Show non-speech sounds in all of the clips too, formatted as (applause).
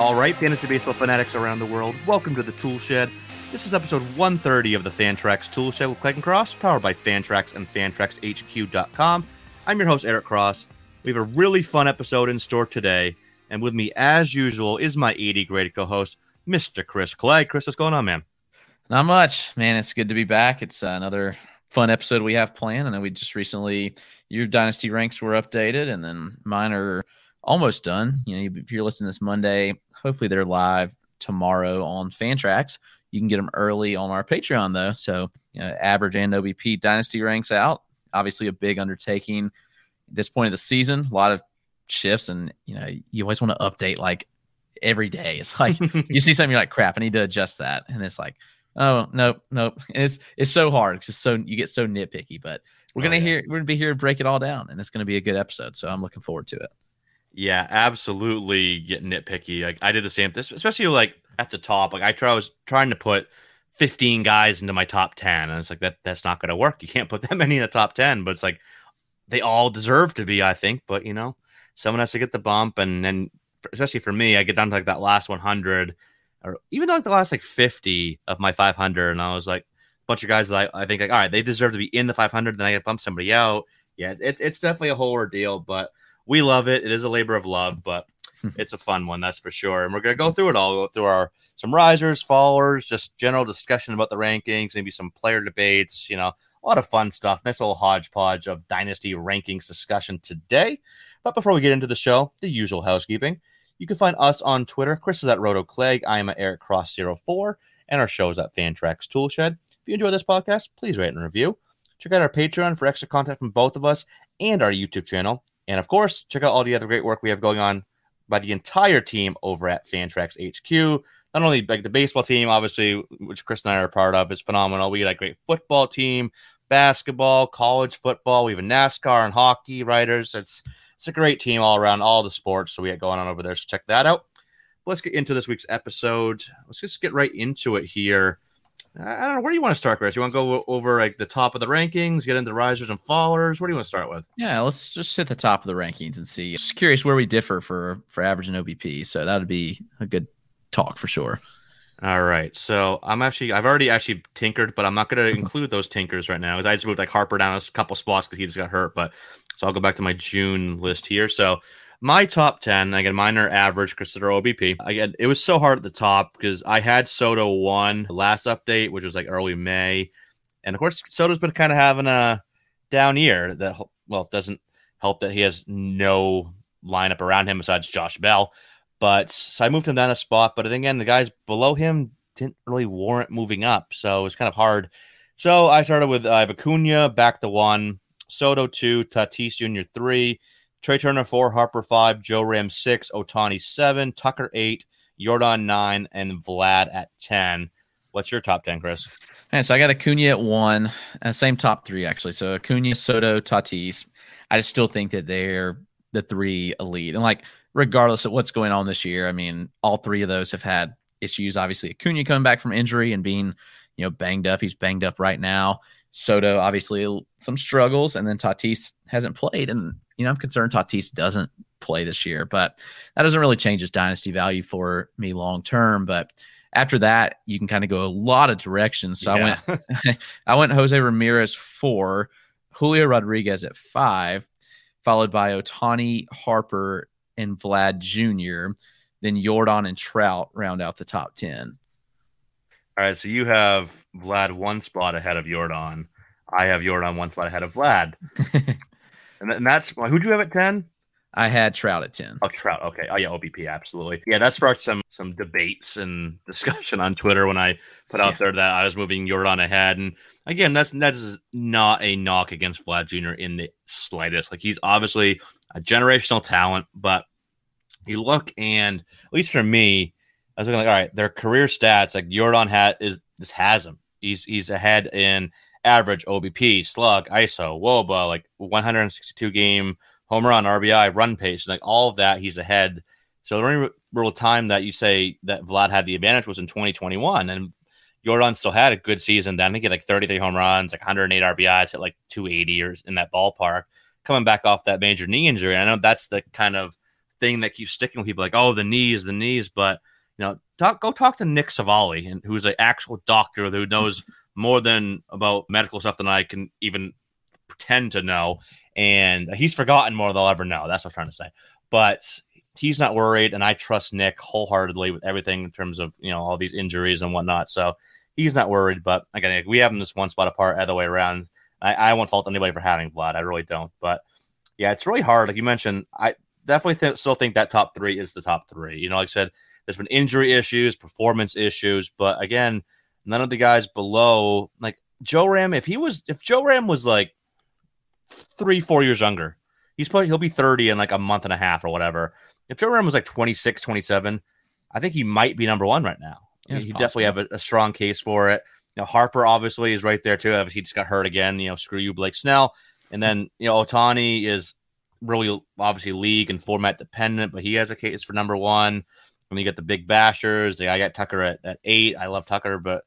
All right, fantasy baseball fanatics around the world, welcome to the Tool Shed. This is episode 130 of the Fantrax Tool Shed with Clegg and Cross, powered by Fantrax and FantraxHQ.com. I'm your host, Eric Cross. We have a really fun episode in store today, and with me, as usual, is my 80 grade co host, Mr. Chris Clegg. Chris, what's going on, man? Not much, man. It's good to be back. It's uh, another fun episode we have planned. And we just recently, your dynasty ranks were updated, and then mine are almost done. You know, if you're listening this Monday, hopefully they're live tomorrow on Fantrax. You can get them early on our Patreon though. So you know, average and OBP dynasty ranks out. Obviously a big undertaking at this point of the season. A lot of shifts, and you know you always want to update like every day. It's like (laughs) you see something, you're like, crap, I need to adjust that, and it's like, oh nope, nope. And it's it's so hard because so you get so nitpicky. But we're gonna oh, yeah. hear we're gonna be here to break it all down, and it's gonna be a good episode. So I'm looking forward to it. Yeah, absolutely get nitpicky. Like I did the same this, especially like at the top. Like I try I was trying to put 15 guys into my top 10 and it's like that that's not going to work. You can't put (laughs) that many in the top 10, but it's like they all deserve to be, I think, but you know, someone has to get the bump and then especially for me, I get down to like that last 100 or even like the last like 50 of my 500 and I was like a bunch of guys that I, I think like all right, they deserve to be in the 500 then I get bump somebody out. Yeah, it, it's definitely a whole ordeal, but we love it. It is a labor of love, but hmm. it's a fun one, that's for sure. And we're gonna go through it all. Go through our some risers, followers, just general discussion about the rankings, maybe some player debates. You know, a lot of fun stuff. Nice little hodgepodge of dynasty rankings discussion today. But before we get into the show, the usual housekeeping. You can find us on Twitter. Chris is at Roto Clegg. I am at Eric Cross 4 and our show is at Fantrax Toolshed. If you enjoy this podcast, please rate and review. Check out our Patreon for extra content from both of us and our YouTube channel. And of course, check out all the other great work we have going on by the entire team over at Fantrax HQ. Not only like the baseball team, obviously, which Chris and I are part of, is phenomenal. We got a great football team, basketball, college football. We have a NASCAR and hockey writers. It's it's a great team all around, all the sports. So we got going on over there. So check that out. Let's get into this week's episode. Let's just get right into it here. I don't know. Where do you want to start, Chris? You want to go over like the top of the rankings, get into risers and fallers? Where do you want to start with? Yeah, let's just hit the top of the rankings and see. Just curious where we differ for for average and OBP. So that would be a good talk for sure. All right. So I'm actually I've already actually tinkered, but I'm not going (laughs) to include those tinkers right now. I just moved like Harper down a couple spots because he just got hurt. But so I'll go back to my June list here. So my top 10, again, mine are average, consider OBP. Again, it was so hard at the top because I had Soto one last update, which was like early May. And of course, Soto's been kind of having a down year that, well, doesn't help that he has no lineup around him besides Josh Bell. But so I moved him down a spot. But then again, the guys below him didn't really warrant moving up. So it was kind of hard. So I started with uh, Acuna back to one, Soto two, Tatis Jr. three, Trea Turner four, Harper five, Joe Ram six, Ohtani seven, Tucker eight, Yordan nine, and Vlad at ten. What's your top ten, Chris? And so I got Acuna at one, and same top three actually. So Acuna, Soto, Tatis. I just still think that they're the three elite, and like regardless of what's going on this year, I mean, all three of those have had issues. Obviously, Acuna coming back from injury and being you know banged up. He's banged up right now. Soto obviously some struggles, and then Tatis hasn't played, and you know I'm concerned Tatis doesn't play this year. But that doesn't really change his dynasty value for me long term. But after that, you can kind of go a lot of directions. So Yeah. I went (laughs) I went Jose Ramirez four, Julio Rodriguez at five, followed by Ohtani, Harper, and Vlad Jr. Then Yordan and Trout round out the top ten. All right, so you have Vlad one spot ahead of Yordan. I have Yordan one spot ahead of Vlad. (laughs) and, and that's who'd you have at 10? I had Trout at ten. Oh, Trout. Okay. Oh, yeah, OBP. Absolutely. Yeah, that sparked some some debates and (laughs) discussion on Twitter when I put out Yeah. there that I was moving Yordan ahead. And again, that's that's not a knock against Vlad Jr. in the slightest. Like he's obviously a generational talent, but you look and at least for me, I was looking like, all right, their career stats, like Yordan hat is this has him. He's he's ahead in average OBP, slug, ISO, WOBA, like 162 game home run, RBI, run pace, like all of that, he's ahead. So the only real time that you say that Vlad had the advantage was in 2021, and Yordan still had a good season then. I think he had like 33 home runs, like 108 RBIs, at like 280 or in that ballpark, coming back off that major knee injury. I know that's the kind of thing that keeps sticking with people, like oh the knees, the knees, but you know, talk, go talk to Nick Savali, and who's an actual doctor who knows more than about medical stuff than I can even pretend to know. And he's forgotten more than I'll ever know. That's what I'm trying to say. But he's not worried, and I trust Nick wholeheartedly with everything in terms of you know all these injuries and whatnot. So he's not worried. But again, we have him this one spot apart other way around. I, I won't fault anybody for having Vlad. I really don't. But yeah, it's really hard. Like you mentioned, I definitely th- still think that top three is the top three. You know, like I said, there's been injury issues, performance issues, but again, none of the guys below, like Joe Ram, if he was, if Joe Ram was like three, four years younger, he's probably, he'll be 30 in like a month and a half or whatever. If Joe Ram was like 26, 27, I think he might be number one right now. Yeah, it's he definitely have a, a strong case for it. You know, Harper obviously is right there too. Obviously, he just got hurt again. You know, screw you, Blake Snell. And then you know, Ohtani is really obviously league and format dependent, but he has a case for number one. And you get the big bashers. I got Tucker at, at eight. I love Tucker, but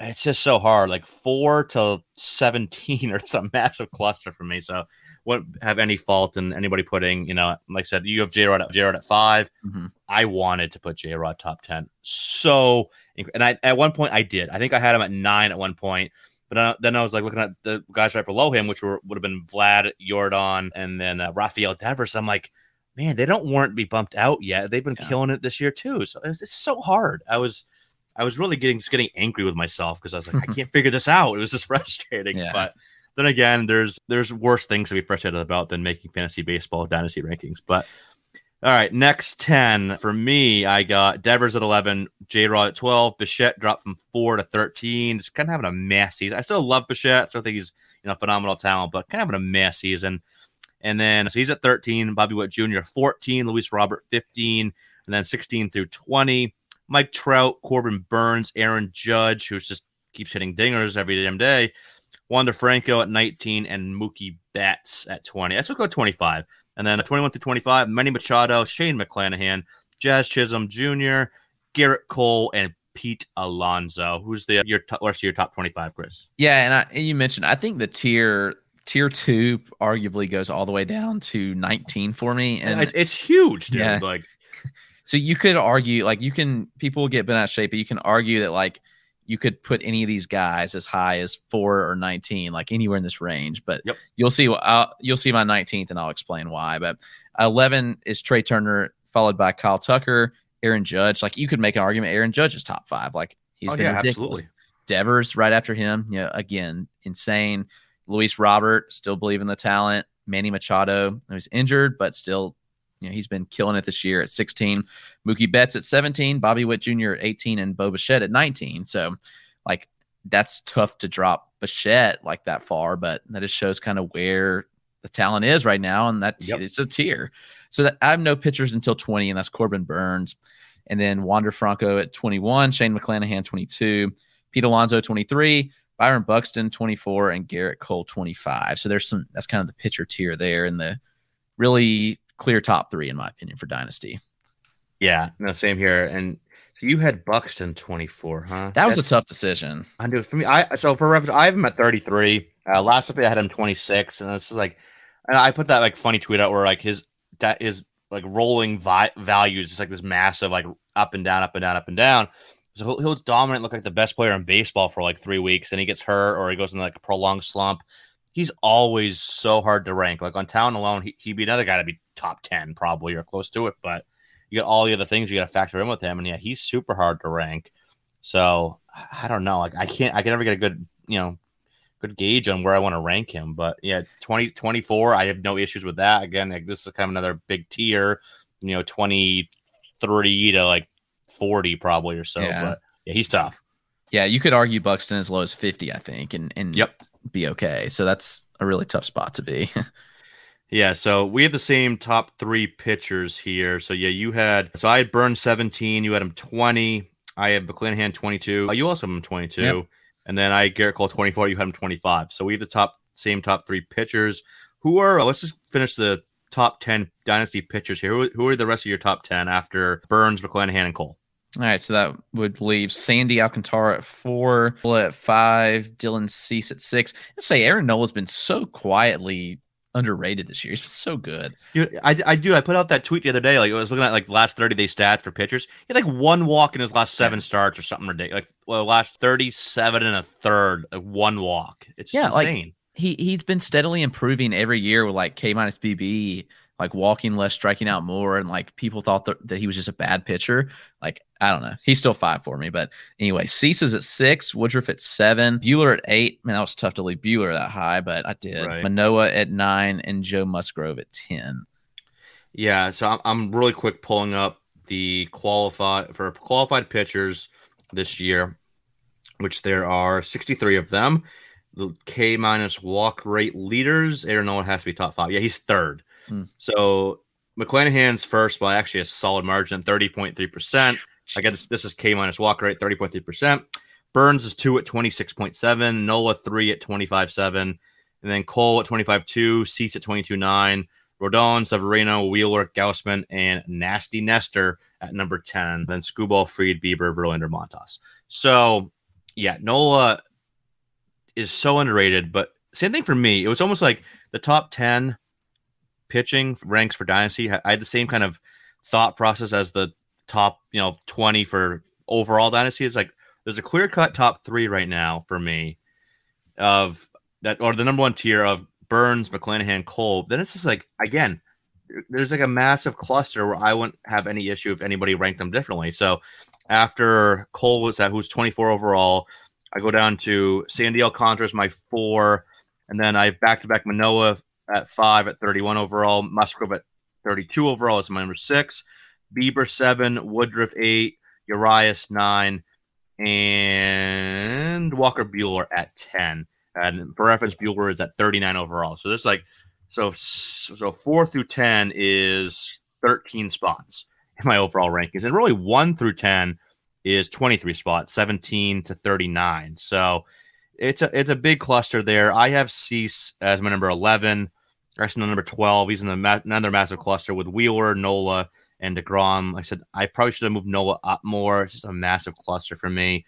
it's just so hard. Like four to seventeen (laughs) or some massive cluster for me. So wouldn't have any fault in anybody putting, you know, like I said, you have J Rod at J Rod at 5 Mhm. I wanted to put J Rod top ten. So and I at one point I did. I think I had him at nine at one point. But then I was like looking at the guys right below him, which were would have been Vlad, Yordan, and then uh, Rafael Devers. I'm like, man, they don't warrant to be bumped out yet. They've been Yeah. killing it this year too. So it's, it's so hard. I was, I was really getting getting angry with myself because I was like, I (laughs) can't figure this out. It was just (laughs) frustrating. Yeah. But then again, there's there's worse things to be frustrated about than making fantasy baseball dynasty rankings. But all right, next 10 for me, I got Devers at 11, J Rod at 12, Bichette dropped from 4 to 13. It's kind of having a mess season. I still love Bichette, so I think he's you know phenomenal talent, but kind of having a mess season. And then so he's at 13, Bobby Witt Jr. 14, Luis Robert 15, and then 16 through 20. Mike Trout, Corbin Burnes, Aaron Judge, who just keeps hitting dingers every damn day. Wander Franco at 19 and Mookie Betts at 20. Let's go 25. And then 21 through 25, Manny Machado, Shane McClanahan, Jazz Chisholm Jr., Gerrit Cole, and Pete Alonso. Who's the your top, rest of your top 25, Chris? Yeah, and, I, and you mentioned I think the tier tier two arguably goes all the way down to 19 for me, and it's, it's huge, dude. Yeah. Like, (laughs) so you could argue like you can people get bent out of shape, but you can argue that like you could put any of these guys as high as four or 19, like anywhere in this range. But Yep. you'll see I'll, you'll see my 19th, and I'll explain why. But 11 is Trea Turner, followed by Kyle Tucker, Aaron Judge. Like you could make an argument, Aaron Judge is top five. Like he's oh, been yeah, ridiculous. absolutely. Devers right after him. You know, again, insane. Luis Robert still believe in the talent. Manny Machado was injured, but still, you know, he's been killing it this year at 16. Mookie Betts at 17, Bobby Witt Jr. at 18, and Bo Bichette at 19. So, like, that's tough to drop Bichette like that far, but that just shows kind of where the talent is right now, and that Yep. it's a tier. So that I have no pitchers until 20, and that's Corbin Burnes. And then Wander Franco at 21, Shane McClanahan 22, Pete Alonso 23, Byron Buxton 24, and Gerrit Cole 25. So there's some that's kind of the pitcher tier there in the really clear top three, in my opinion, for Dynasty. Yeah, no, same here. And you had Buxton 24, huh? That was That's- a tough decision. I do for me. I so for reference, I have him at 33. Uh, last up, I had him 26, and this is like, and I put that like funny tweet out where like his that is like rolling vi- values. It's like this massive like up and down, up and down, up and down. So he'll, he'll dominate, look like the best player in baseball for like three weeks, and he gets hurt or he goes in like a prolonged slump. He's always so hard to rank. Like on talent alone, he, he'd be another guy to be top ten probably or close to it. But you got all the other things you got to factor in with him, and yeah, he's super hard to rank. So I don't know. Like I can't, I can never get a good, you know, good gauge on where I want to rank him. But yeah, 20, 24, I have no issues with that. Again, like this is kind of another big tier, you know, 23 to like 40 probably or so. Yeah. But yeah, he's tough. Yeah, you could argue Buxton as low as 50, I think, and, and Yep. be okay. So that's a really tough spot to be. (laughs) Yeah, so we have the same top three pitchers here. So yeah, you had so I had Burnes 17, you had him 20, I had McClanahan 22. Uh, you also have him 22. Yep. And then I had Gerrit Cole 24, you had him 25. So we have the top same top three pitchers. Who are let's just finish the top 10 dynasty pitchers here. Who, who are the rest of your top 10 after Burnes, McClanahan, and Cole? All right, so that would leave Sandy Alcantara at four, at five, Dylan Cease at six. I'd say Aaron Nola's been so quietly underrated this year. He's been so good. You, I, I do. I put out that tweet the other day. Like I was looking at like the last thirty day stats for pitchers. He had like one walk in his last seven starts or something ridiculous. Like well, last thirty seven and a third, like one walk. It's Yeah, like- He he's been steadily improving every year with like K minus BB, like walking less, striking out more, and like people thought that, that he was just a bad pitcher. Like I don't know. He's still five for me. But anyway, Cease is at six, Woodruff at seven, Buehler at eight. Man, that was tough to leave Buehler that high, but I did. Right. Manoah at nine and Joe Musgrove at 10. Yeah. So I'm, I'm really quick pulling up the qualified for qualified pitchers this year, which there are 63 of them. The K minus walk rate leaders. Aaron Nolan has to be top five. Yeah, he's third. Hmm. So McClanahan's first by actually a solid margin, 30.3%. Again, this, this is K minus walk rate, 30.3%. Burnes is two at 26.7, Nola three at 25.7, and then Cole at 25.2, Cease at 22.9, Rodon, Severino, Wheeler, Gausman, and Nasty Nestor at number 10. Then Skubal, Fried, Bieber, Verlander, Montas. So, yeah, Nola is so underrated, but same thing for me. It was almost like the top 10 pitching ranks for Dynasty. I had the same kind of thought process as the top, you know, 20 for overall Dynasty. It's like there's a clear cut top three right now for me of that, or the number one tier of Burnes, McClanahan, Cole. Then it's just like, again, there's like a massive cluster where I wouldn't have any issue if anybody ranked them differently. So after Cole was at who's 24 overall, I go down to Sandy Alcantara is my four, and then I back to back Manoah at five at 31 overall, Musgrove at 32 overall is my number six, Bieber seven, Woodruff eight, Urias nine, and Walker Buehler at 10. And for reference, Buehler is at 39 overall. So there's like so so four through 10 is 13 spots in my overall rankings, and really one through 10 is 23 spots, 17 to 39. So it's a it's a big cluster there. I have Cease as my number 11. Actually, number 12. He's in the ma- another massive cluster with Wheeler, Nola, and DeGrom. I said I probably should have moved Noah up more. It's just a massive cluster for me.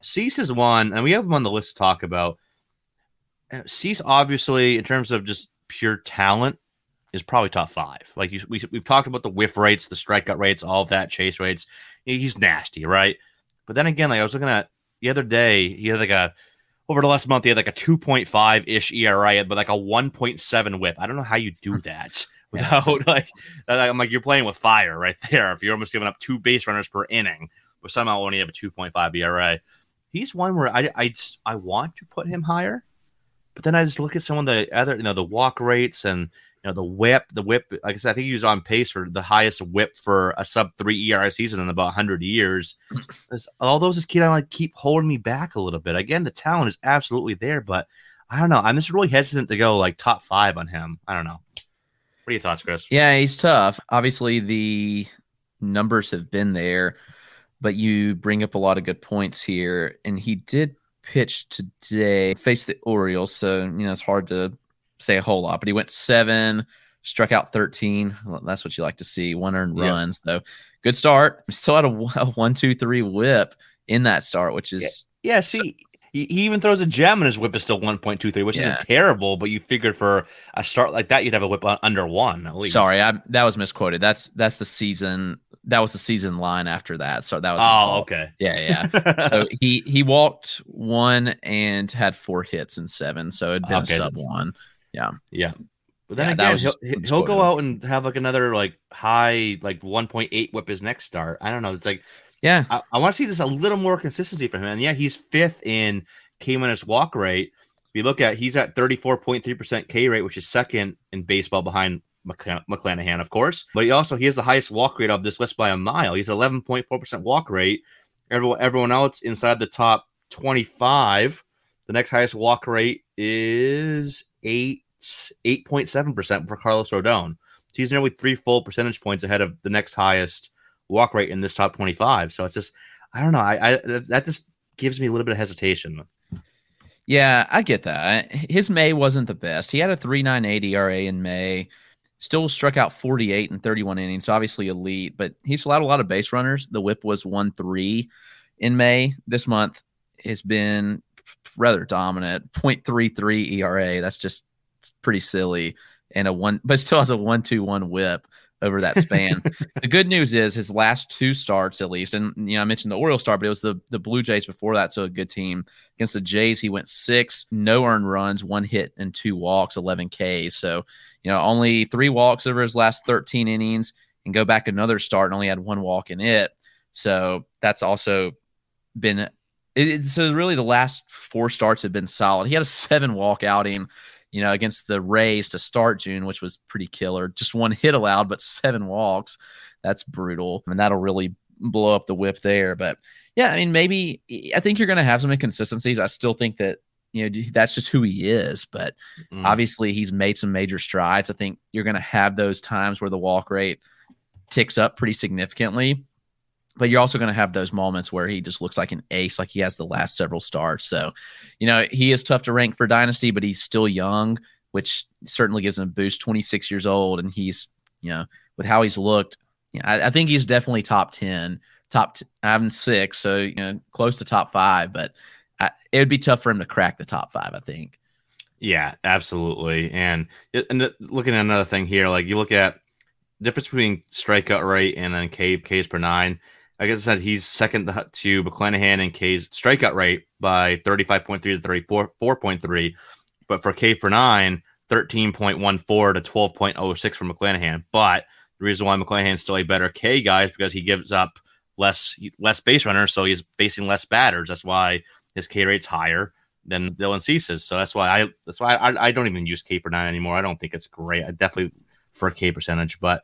Cease is one, and we have him on the list to talk about. Uh, Cease, obviously, in terms of just pure talent, is probably top five. Like you, we, we've talked about the whiff rates, the strikeout rates, all of that, chase rates. He's nasty, right? But then again, like I was looking at the other day, he had like a over the last month, he had like a 2.5 ish ERA, but like a 1.7 whip. I don't know how you do that without (laughs) like, I'm like, you're playing with fire right (laughs) there. If you're almost giving up two base runners per inning, but somehow only have a 2.5 ERA. He's one where I, I, just- I want to put him higher, but then I just look at some of the other, you know, the walk rates and, you know, the whip, the whip, like I said, I think he was on pace for the highest whip for a sub three ERA season in about 100 years. (laughs) All those just keep, like, keep holding me back a little bit. Again, the talent is absolutely there, but I don't know. I'm just really hesitant to go like top five on him. I don't know. What are your thoughts, Chris? Yeah, he's tough. Obviously, the numbers have been there, but you bring up a lot of good points here. And he did pitch today, face the Orioles. So, you know, it's hard to say a whole lot, but he went seven, struck out 13. Well, that's what you like to see one earned Yeah. run. So, good start. Still had a, (laughs) a one, two, three whip in that start, which is Yeah, see, he, he even throws a gem and his whip is still 1.23, which Yeah. isn't terrible, but you figured for a start like that, you'd have a whip under one at least. Sorry, I that was misquoted. That's that's the season. That was the season line after that. So that was. Oh, okay. Yeah, yeah. (laughs) so he he walked one and had four hits and seven. So it'd been Okay, a sub one. Yeah. Yeah. But then Yeah, again, he'll, he'll go out and have like another like high, like 1.8 whip his next start. I don't know. It's like, Yeah, I, I want to see just a little more consistency from him. And yeah, he's fifth in K minus walk rate. If you look at, he's at 34.3% K rate, which is second in baseball behind McCla- McClanahan, of course. But he also he has the highest walk rate of this list by a mile. He's 11.4% walk rate. Everyone everyone else inside the top 25. The next highest walk rate is eight 8.7% for Carlos Rodon. So he's nearly three full percentage points ahead of the next highest walk rate in this top 25. So it's just, I don't know. I, I that just gives me a little bit of hesitation. yeah, I get that. His May wasn't the best. He had a three nine eight ERA in May. Still struck out 48 and 31 innings, obviously elite, but he's allowed a lot of base runners. The whip was 1 3 in May. This month has been rather dominant 0.33 ERA. That's just pretty silly. And a one, but still has a 1 2 1 whip over that span. the good news is his last two starts, at least, and you know, I mentioned the Orioles start, but it was the, the Blue Jays before that, so a good team. Against the Jays, he went six, no earned runs, one hit, and two walks, 11 Ks. So, you know, only three walks over his last 13 innings, and go back another start and only had one walk in it. So that's also been it- so really the last four starts have been solid. He had a seven walk outing, you know, against the Rays to start June, which was pretty killer. Just one hit allowed, but seven walks. That's brutal. I and that'll really blow up the whip there. But yeah, I mean, maybe I think you're going to have some inconsistencies. I still think that you know that's just who he is. But Mm. obviously, he's made some major strides. I think you're going to have those times where the walk rate ticks up pretty significantly. But you're also going to have those moments where he just looks like an ace, like he has the last several starts. So, you know, he is tough to rank for dynasty, but he's still young, which certainly gives him a boost. 26 years old, and he's, you know, with how he's looked, you know, I, I think he's definitely top 10. Top, t- I'm six, so you know, close to top five. But I, it would be tough for him to crack the top five. I think. Yeah, absolutely. And and looking at another thing here, like you look at difference between strikeout rate and then K Ks per nine. Like I said, he's second to to McClanahan and K's strikeout rate by 35.3 to 34.3. But for K per nine, 13.14 to 12.06 for McClanahan. But the reason why McClanahan's still a better K guy is because he gives up less less base runners, so he's facing less batters. That's why his K rate's higher than Dylan Cease's. So that's why I that's why I, I don't even use K per nine anymore. I don't think it's great. I definitely for a K percentage, but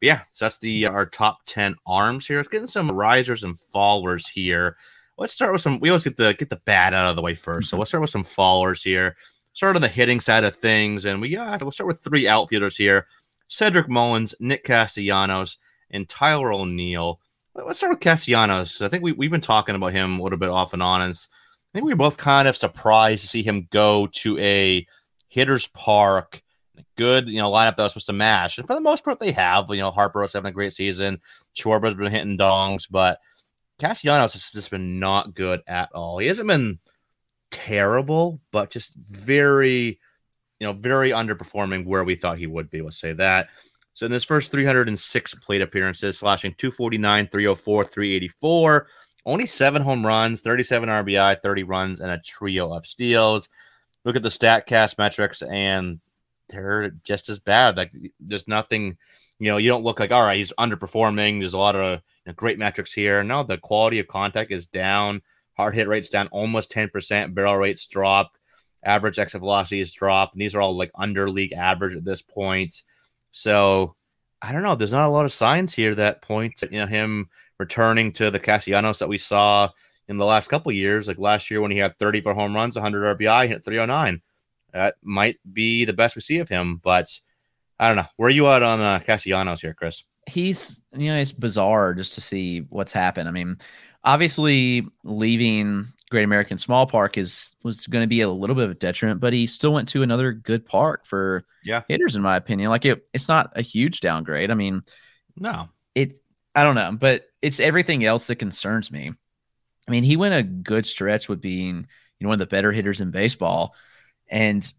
yeah, so that's the our top ten arms here. Let's get some risers and followers here. Let's start with some. We always get the get the bad out of the way first. So mm-hmm. let's start with some followers here. Start on the hitting side of things, and we got we'll start with three outfielders here: Cedric Mullins, Nick Castellanos, and Tyler O'Neill. Let's start with Castellanos. I think we, we've been talking about him a little bit off and on. And I think we were both kind of surprised to see him go to a hitter's park. Good, you know, lineup that was supposed to match. And for the most part, they have. You know, Harper's having a great season. Schwarber's been hitting dongs, but Castellanos has just been not good at all. He hasn't been terrible, but just very, you know, very underperforming where we thought he would be. Let's say that. So in his first 306 plate appearances, slashing 249, 304, 384, only seven home runs, 37 RBI, 30 runs, and a trio of steals. Look at the StatCast metrics, and they're just as bad. Like there's nothing, you know, you don't look like all right, he's underperforming. There's a lot of you know, great metrics here. No, the quality of contact is down. Hard hit rate's down almost 10%. Barrel rates dropped. Average exit velocity is dropped. And these are all like under league average at this point. So I don't know. There's not a lot of signs here that point you know him returning to the Castellanos that we saw in the last couple years. Like last year when he had 34 home runs, 100 RBI, hit 309. That might be the best we see of him. But I don't know. Where are you at on uh, Castellanos here, Chris? he's you know it's bizarre just to see what's happened. I mean, obviously leaving Great American Small Park is was going to be a little bit of a detriment, but he still went to another good park for Yeah. hitters, in my opinion. Like it, it's not a huge downgrade. I mean, No. it I don't know, but it's everything else that concerns me. I mean, he went a good stretch with being, you know one of the better hitters in baseball, and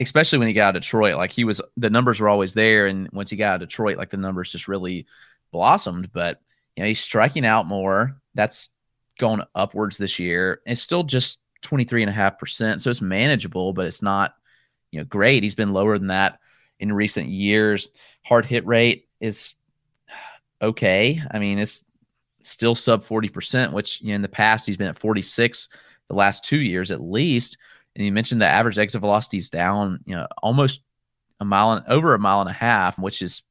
especially when he got out of Detroit, like he was the numbers were always there, and once he got out of Detroit, like the numbers just really blossomed. But you know he's striking out more. That's going upwards this year. It's still just 23.5%. So it's manageable, but it's not, you know, great. He's been lower than that in recent years. Hard hit rate is (sighs) okay. I mean, it's still sub 40%, which you know, in the past he's been at 46 the last two years at least. And you mentioned the average exit velocity is down, you know, almost a mile and over a mile and a half, which is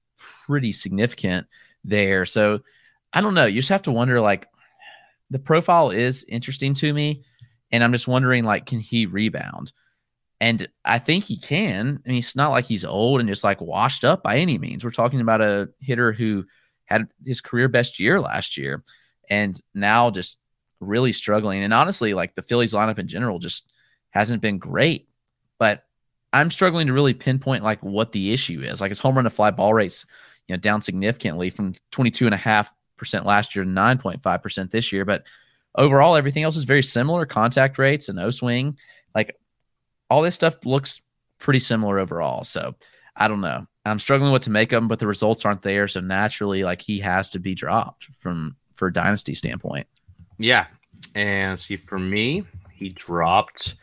pretty significant there. So I don't know. You just have to wonder like the profile is interesting to me. And I'm just wondering, like, can he rebound? And I think he can. I mean, it's not like he's old and just like washed up by any means. We're talking about a hitter who had his career best year last year and now just really struggling. And honestly, like the Phillies lineup in general just hasn't been great. But I'm struggling to really pinpoint like what the issue is. Like his home run to fly ball rates, you know, down significantly from 22 and a half percent last year, to 9.5 percent this year. But overall, everything else is very similar. Contact rates and no swing, like all this stuff looks pretty similar overall. So I don't know. I'm struggling what to make of him, but the results aren't there. So naturally, like he has to be dropped from for dynasty standpoint. Yeah. And see, for me, he dropped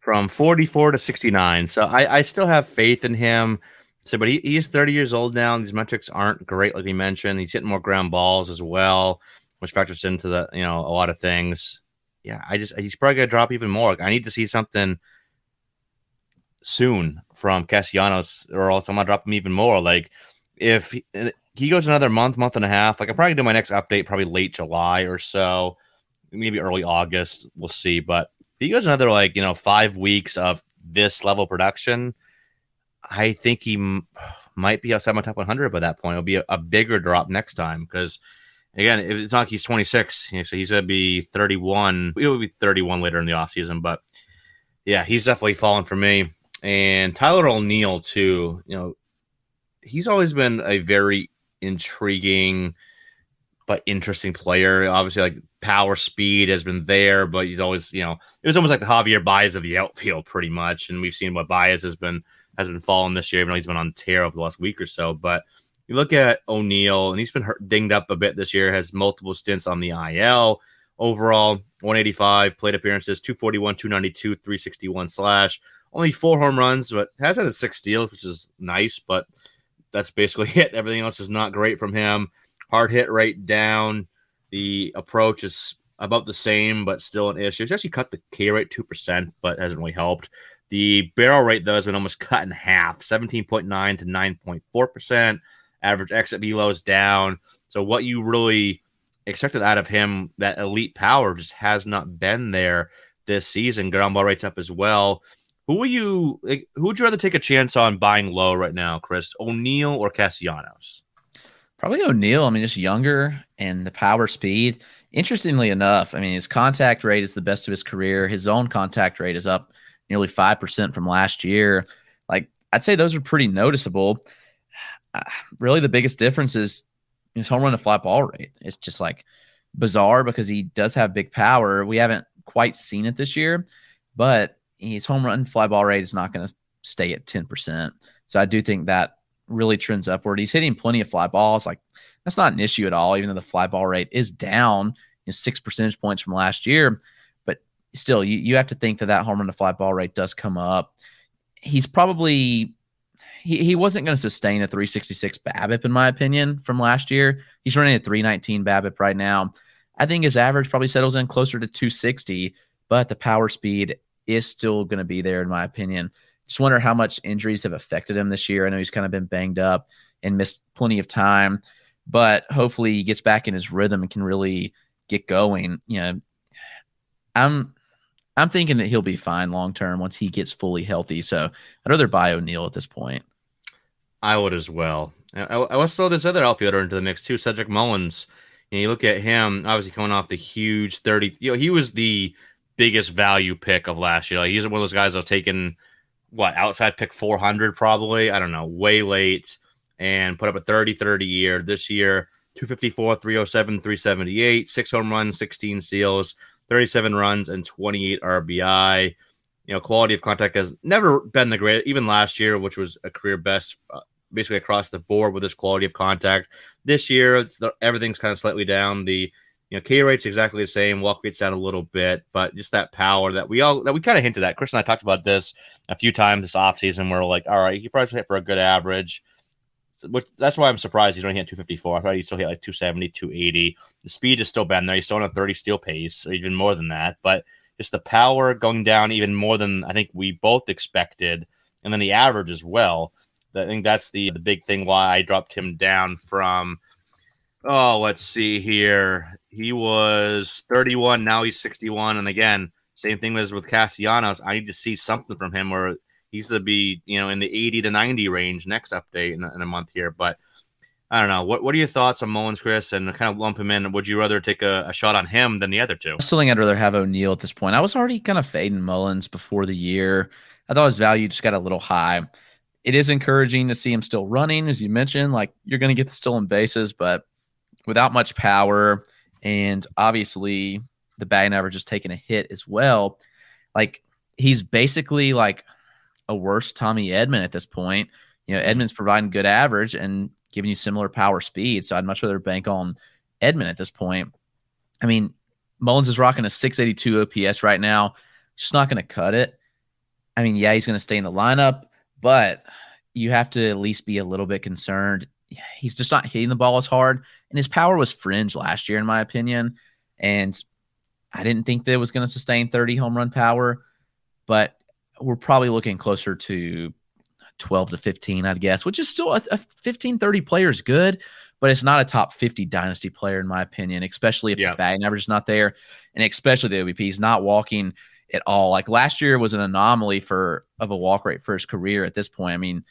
from 44 to 69. So I, I still have faith in him. So, but he, he's 30 years old now. And these metrics aren't great, like we mentioned. He's hitting more ground balls as well which factors into the you know a lot of things. Yeah, I just he's probably gonna drop even more. I need to see something soon from Castellanos, or else I'm gonna drop him even more. Like if he, he goes another month, month and a half, like I'm probably do my next update probably late July or so, maybe early August. We'll see. But if he goes another like you know five weeks of this level production, I think he m- might be outside my top 100 by that point. It'll be a, a bigger drop next time because again, if it's not like he's 26, so he's to be 31. It would be 31 later in the offseason, but yeah, he's definitely fallen for me. And Tyler O'Neill, too, you know, he's always been a very intriguing but interesting player. Obviously, like power speed has been there, but he's always, you know, it was almost like the Javier Baez of the outfield, pretty much. And we've seen what Baez has been has been falling this year, even though he's been on tear over the last week or so. But you look at O'Neill, and he's been hurt, dinged up a bit this year, has multiple stints on the IL. Overall, 185 plate appearances, 241, 292, 361 slash. Only four home runs, but has had six steals, which is nice, but that's basically (laughs) it. Everything else is not great from him. Hard hit rate down. The approach is about the same, but still an issue. It's actually cut the K rate 2%, but hasn't really helped. The barrel rate, though, has been almost cut in half 17.9 to 9.4% average exit velos down. So what you really expected out of him, that elite power just has not been there this season. Ground ball rates up as well. Who are you? Like, who would you rather take a chance on buying low right now, Chris? O'Neill or Castellanos? Probably O'Neill. I mean, just younger and the power speed. Interestingly enough, I mean, his contact rate is the best of his career. His own contact rate is up nearly 5% from last year. Like, I'd say those are pretty noticeable (sighs) uh, really the biggest difference is his home run to fly ball rate. It's just like bizarre because he does have big power. We haven't quite seen it this year, but his home run fly ball rate is not going to stay at 10%. So I do think that really trends upward. He's hitting plenty of fly balls. Like that's not an issue at all, even though the fly ball rate is down you know, six percentage points from last year. But still, you, you have to think that that home run to fly ball rate does come up. He's probably he, he wasn't going to sustain a 366 BABIP in my opinion from last year. He's running a 319 BABIP right now. I think his average probably settles in closer to 260, but the power speed is still going to be there in my opinion. Just wonder how much injuries have affected him this year. I know he's kind of been banged up and missed plenty of time, but hopefully he gets back in his rhythm and can really get going. You know, I'm I'm thinking that he'll be fine long term once he gets fully healthy. So I'd rather buy O'Neill at this point. I would as well. I, I let's throw this other outfielder into the mix too, Cedric Mullins. And you look at him, obviously coming off the huge 30, you know, he was the biggest value pick of last year. Like he's one of those guys that was taken, what, outside pick 400 probably, I don't know, way late and put up a 30 30 year. This year, 254, 307, 378, six home runs, 16 steals, 37 runs and 28 RBI. You know, quality of contact has never been the great, even last year, which was a career best, uh, basically across the board with his quality of contact. This year, it's the, everything's kind of slightly down. The you know, K rate's exactly the same. Walk rate's down a little bit, but just that power that we all that we kind of hinted at. Chris and I talked about this a few times this offseason we're like, all right, he probably hit for a good average. Which that's why I'm surprised he's only hit 254. I thought he'd still hit like 270, 280. The speed is still been there. He's still on a 30 steal pace, or even more than that. But just the power going down even more than I think we both expected, and then the average as well. I think that's the the big thing why I dropped him down from Oh, let's see here. He was 31. Now he's 61. And again, same thing as with Castellanos. I need to see something from him where he's to be, you know, in the 80 to 90 range next update in, in a month here. But I don't know. What What are your thoughts on Mullins, Chris? And kind of lump him in. Would you rather take a, a shot on him than the other two? I still think I'd rather have O'Neill at this point. I was already kind of fading Mullins before the year. I thought his value just got a little high. It is encouraging to see him still running, as you mentioned. Like you're going to get the stolen bases, but without much power, and obviously the batting average is taking a hit as well. Like he's basically like a worse Tommy Edman at this point. You know, Edman's providing good average and giving you similar power speed. So I'd much rather bank on Edman at this point. I mean, Mullins is rocking a 682 OPS right now. Just not going to cut it. I mean, yeah, he's going to stay in the lineup, but you have to at least be a little bit concerned he's just not hitting the ball as hard. And his power was fringe last year, in my opinion. And I didn't think that it was going to sustain 30 home run power, but we're probably looking closer to 12 to 15, I'd guess, which is still a, a 15 30 player is good, but it's not a top 50 dynasty player, in my opinion, especially if the batting average is not there. And especially the OBP, he's not walking at all. Like last year was an anomaly for of a walk rate for his career at this point. I mean,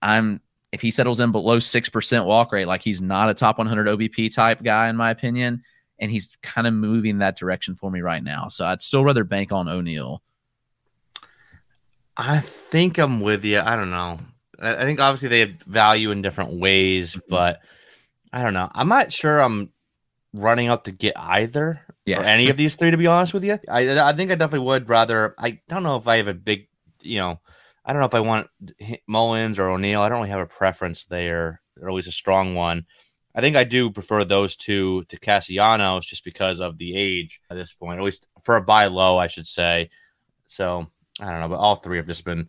I'm if he settles in below 6% walk rate, like he's not a top 100 OBP type guy, in my opinion. And he's kind of moving that direction for me right now. So I'd still rather bank on O'Neill. I think I'm with you. I don't know. I think obviously they have value in different ways, mm-hmm. but I don't know. I'm not sure I'm running out to get either yeah. or any of (laughs) these three, to be honest with you. I, I think I definitely would rather. I don't know if I have a big, you know, I don't know if I want Mullins or O'Neill. I don't really have a preference there, or at least a strong one. I think I do prefer those two to Castellanos just because of the age at this point, at least for a buy low, I should say. So I don't know, but all three have just been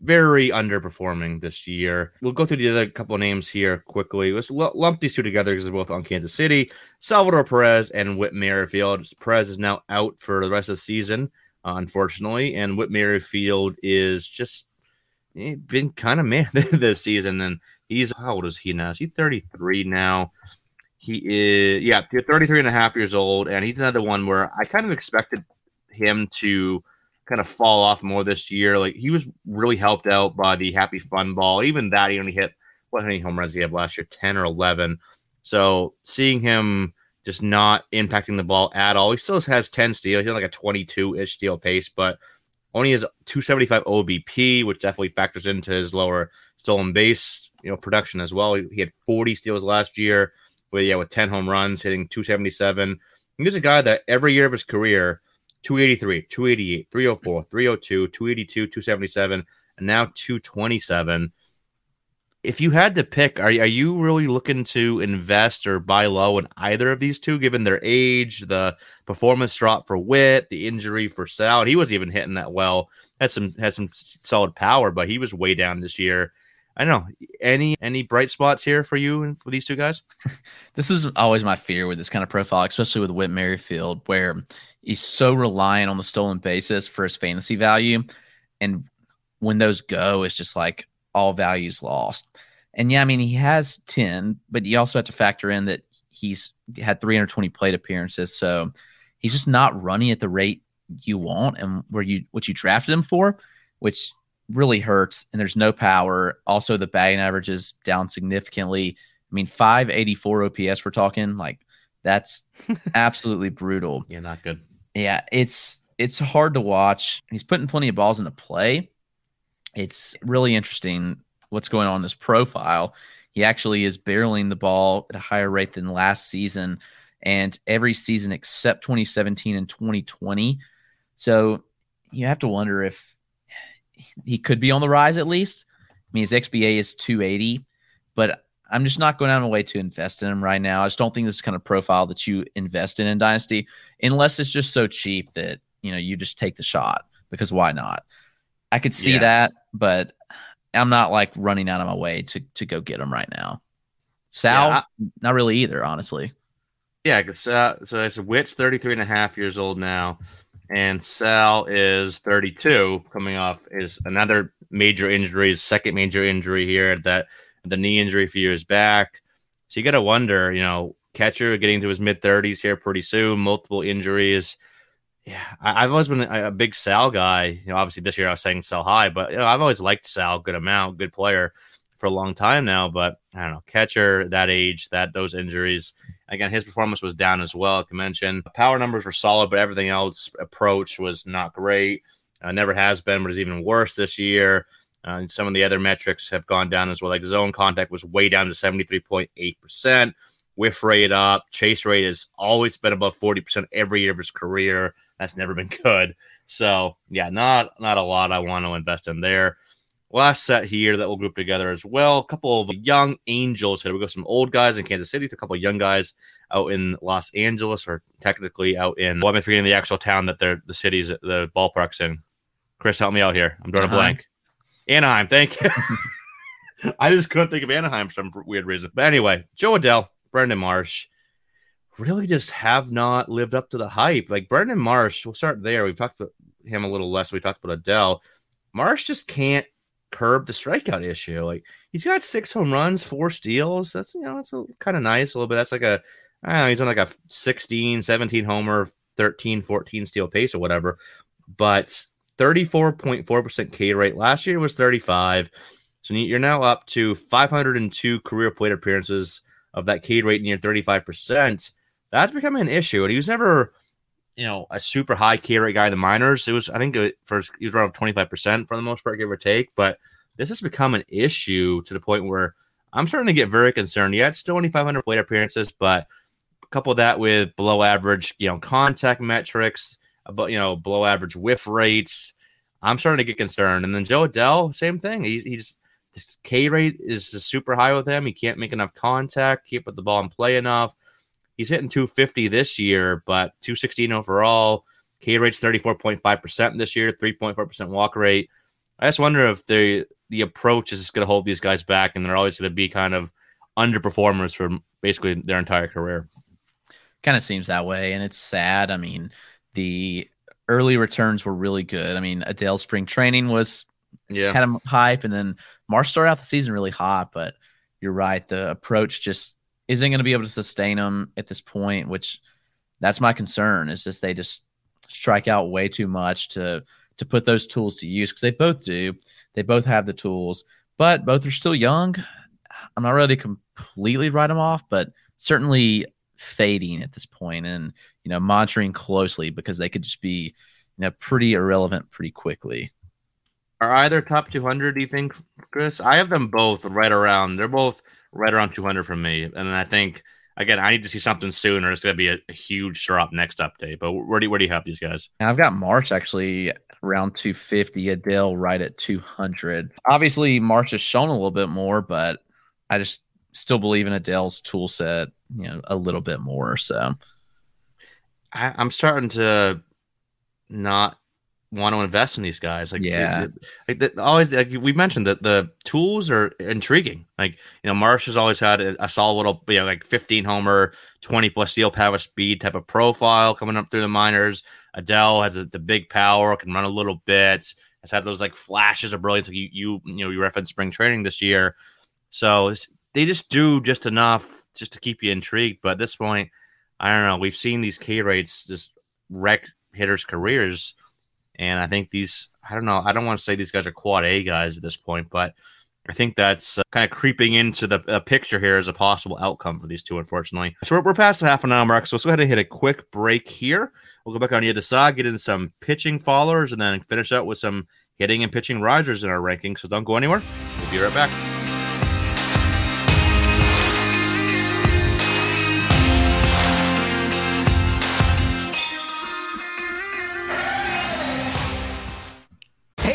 very underperforming this year. We'll go through the other couple names here quickly. Let's lump these two together because they're both on Kansas City. Salvador Perez and Whit Merrifield. Perez is now out for the rest of the season unfortunately. And Whit Merrifield is just eh, been kind of meh (laughs) this season. And he's, how old is he now? Is he 33 now? He is, yeah, 33 and a half years old. And he's another one where I kind of expected him to kind of fall off more this year. Like he was really helped out by the happy fun ball. Even that, he only hit, what how many home runs he had last year? 10 or 11. So seeing him just not impacting the ball at all. He still has 10 steals. He's like a 22 ish steal pace, but only has 275 OBP, which definitely factors into his lower stolen base, you know, production as well. He had 40 steals last year with yeah, with 10 home runs, hitting 277. He's a guy that every year of his career, 283, 288, 304, 302, 282, 277, and now 227 if you had to pick, are, are you really looking to invest or buy low in either of these two, given their age, the performance drop for Whit, the injury for Sal? He wasn't even hitting that well. Had some had some solid power, but he was way down this year. I don't know any any bright spots here for you and for these two guys. (laughs) this is always my fear with this kind of profile, especially with Whit Merrifield, where he's so reliant on the stolen bases for his fantasy value, and when those go, it's just like all values lost. And yeah, I mean, he has 10, but you also have to factor in that he's had 320 plate appearances. So he's just not running at the rate you want and where you what you drafted him for, which really hurts. And there's no power. Also, the batting average is down significantly. I mean, 584 OPS, we're talking like that's (laughs) absolutely brutal. Yeah, not good. Yeah, it's it's hard to watch. He's putting plenty of balls into play, it's really interesting what's going on in this profile. He actually is barreling the ball at a higher rate than last season. and every season except 2017 and 2020. So you have to wonder if he could be on the rise at least. I mean, his XBA is 280, but I'm just not going out of my way to invest in him right now. I just don't think this kind of profile that you invest in in Dynasty, unless it's just so cheap that you know you just take the shot because why not? I could see yeah. that, but I'm not like running out of my way to to go get him right now. Sal, yeah, I, not really either, honestly. Yeah, because uh, so it's Whit's 33 and a half years old now, and Sal is 32, coming off is another major injury, his second major injury here, that the knee injury a few years back. So you got to wonder, you know, catcher getting to his mid 30s here pretty soon, multiple injuries. Yeah, I, have always been a, big Sal guy. You know, obviously this year I was saying Sal high, but you know, I've always liked Sal, good amount, good player for a long time now. But I don't know, catcher that age, that those injuries. Again, his performance was down as well. Like I mentioned, power numbers were solid, but everything else approach was not great. Uh, never has been, but is even worse this year. Uh, some of the other metrics have gone down as well. Like zone contact was way down to 73.8%. Whiff rate up. Chase rate has always been above 40% every year of his career. That's never been (laughs) good. So yeah, not not a lot I want to invest in there. Last set here that we'll group together as well. A couple of young angels here. We got some old guys in Kansas City, a couple of young guys out in Los Angeles, or technically out in. Well, I'm forgetting the actual town that they're the cities, the ballparks in. Chris, help me out here. I'm drawing uh-huh. a blank. Anaheim. Thank you. (laughs) I just couldn't think of Anaheim for some weird reason. But anyway, Jo Adell, Brandon Marsh really just have not lived up to the hype. Like Brandon Marsh, we'll start there. We've talked about him a little less. We talked about Adell. Marsh just can't curb the strikeout issue. Like he's got six home runs, four steals. That's you know, that's kind of nice a little bit. That's like a I don't know, he's on like a 16, 17 homer, 13, 14 steal pace or whatever. But 34.4% K rate. Last year was 35. So you're now up to 502 career plate appearances of that K rate near 35%. That's becoming an issue. And he was never, you know, a super high K rate guy in the minors. It was, I think, first he was around 25% for the most part, give or take. But this has become an issue to the point where I'm starting to get very concerned. Yeah, it's still only 500 plate appearances, but couple that with below average, you know, contact metrics but you know, below average whiff rates. I'm starting to get concerned. And then Jo Adell, same thing. He, he's K rate is super high with him. He can't make enough contact, can't put the ball in play enough. He's hitting 250 this year, but 216 overall. K rate's 34.5% this year, 3.4% walk rate. I just wonder if the the approach is just going to hold these guys back, and they're always going to be kind of underperformers for basically their entire career. Kind of seems that way, and it's sad. I mean, the early returns were really good. I mean, Adell spring training was yeah kind of hype, and then Marsh started out the season really hot. But you're right, the approach just isn't going to be able to sustain them at this point. Which that's my concern. Is just they just strike out way too much to to put those tools to use because they both do. They both have the tools, but both are still young. I'm not ready to completely write them off, but certainly fading at this point and you know monitoring closely because they could just be you know pretty irrelevant pretty quickly are either top 200 do you think chris i have them both right around they're both right around 200 from me. And i think again i need to see something soon or it's going to be a, a, huge drop next update. But where do, you, where do you have these guys? I've got Marsh actually around 250 adell right at 200 obviously Marsh has shown a little bit more but i just still believe in Adell's tool set you know a little bit more. So. I, am starting to not want to invest in these guys. Like yeah, like the, always like we mentioned that the tools are intriguing. Like you know, Marsh has always had a, a solid little you know like 15 homer, 20 plus steel power speed type of profile coming up through the minors. Adell has a, the big power, can run a little bit. Has had those like flashes of brilliance. Like you you you know you referenced spring training this year. So they just do just enough just to keep you intrigued. But at this point, I don't know. We've seen these K rates just wreck hitters' careers, and I think these. I don't know. I don't want to say these guys are quad A guys at this point, but I think that's uh, kind of creeping into the uh, picture here as a possible outcome for these two, unfortunately. So we're, we're past the half an hour mark, so let's go ahead and hit a quick break here. We'll go back on the other side, get into some pitching followers, and then finish out with some hitting and pitching risers in our rankings. So don't go anywhere. We'll be right back.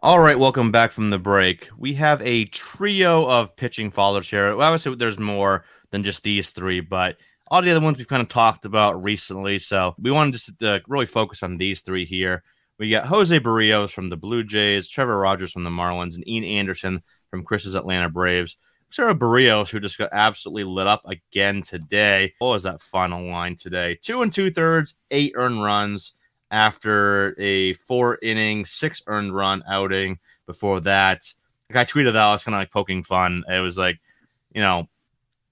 All right, welcome back from the break. We have a trio of pitching followers here. Well, obviously, there's more than just these three, but all the other ones we've kind of talked about recently. So we want to just uh, really focus on these three here. We got Jose Berrios from the Blue Jays, Trevor Rogers from the Marlins, and Ian Anderson from Chris's Atlanta Braves. Sarah Berrios, who just got absolutely lit up again today. What was that final line today? Two and two thirds, eight earned runs after a four inning, six earned run outing. Before that, like I tweeted that I was kind of like poking fun. It was like, you know,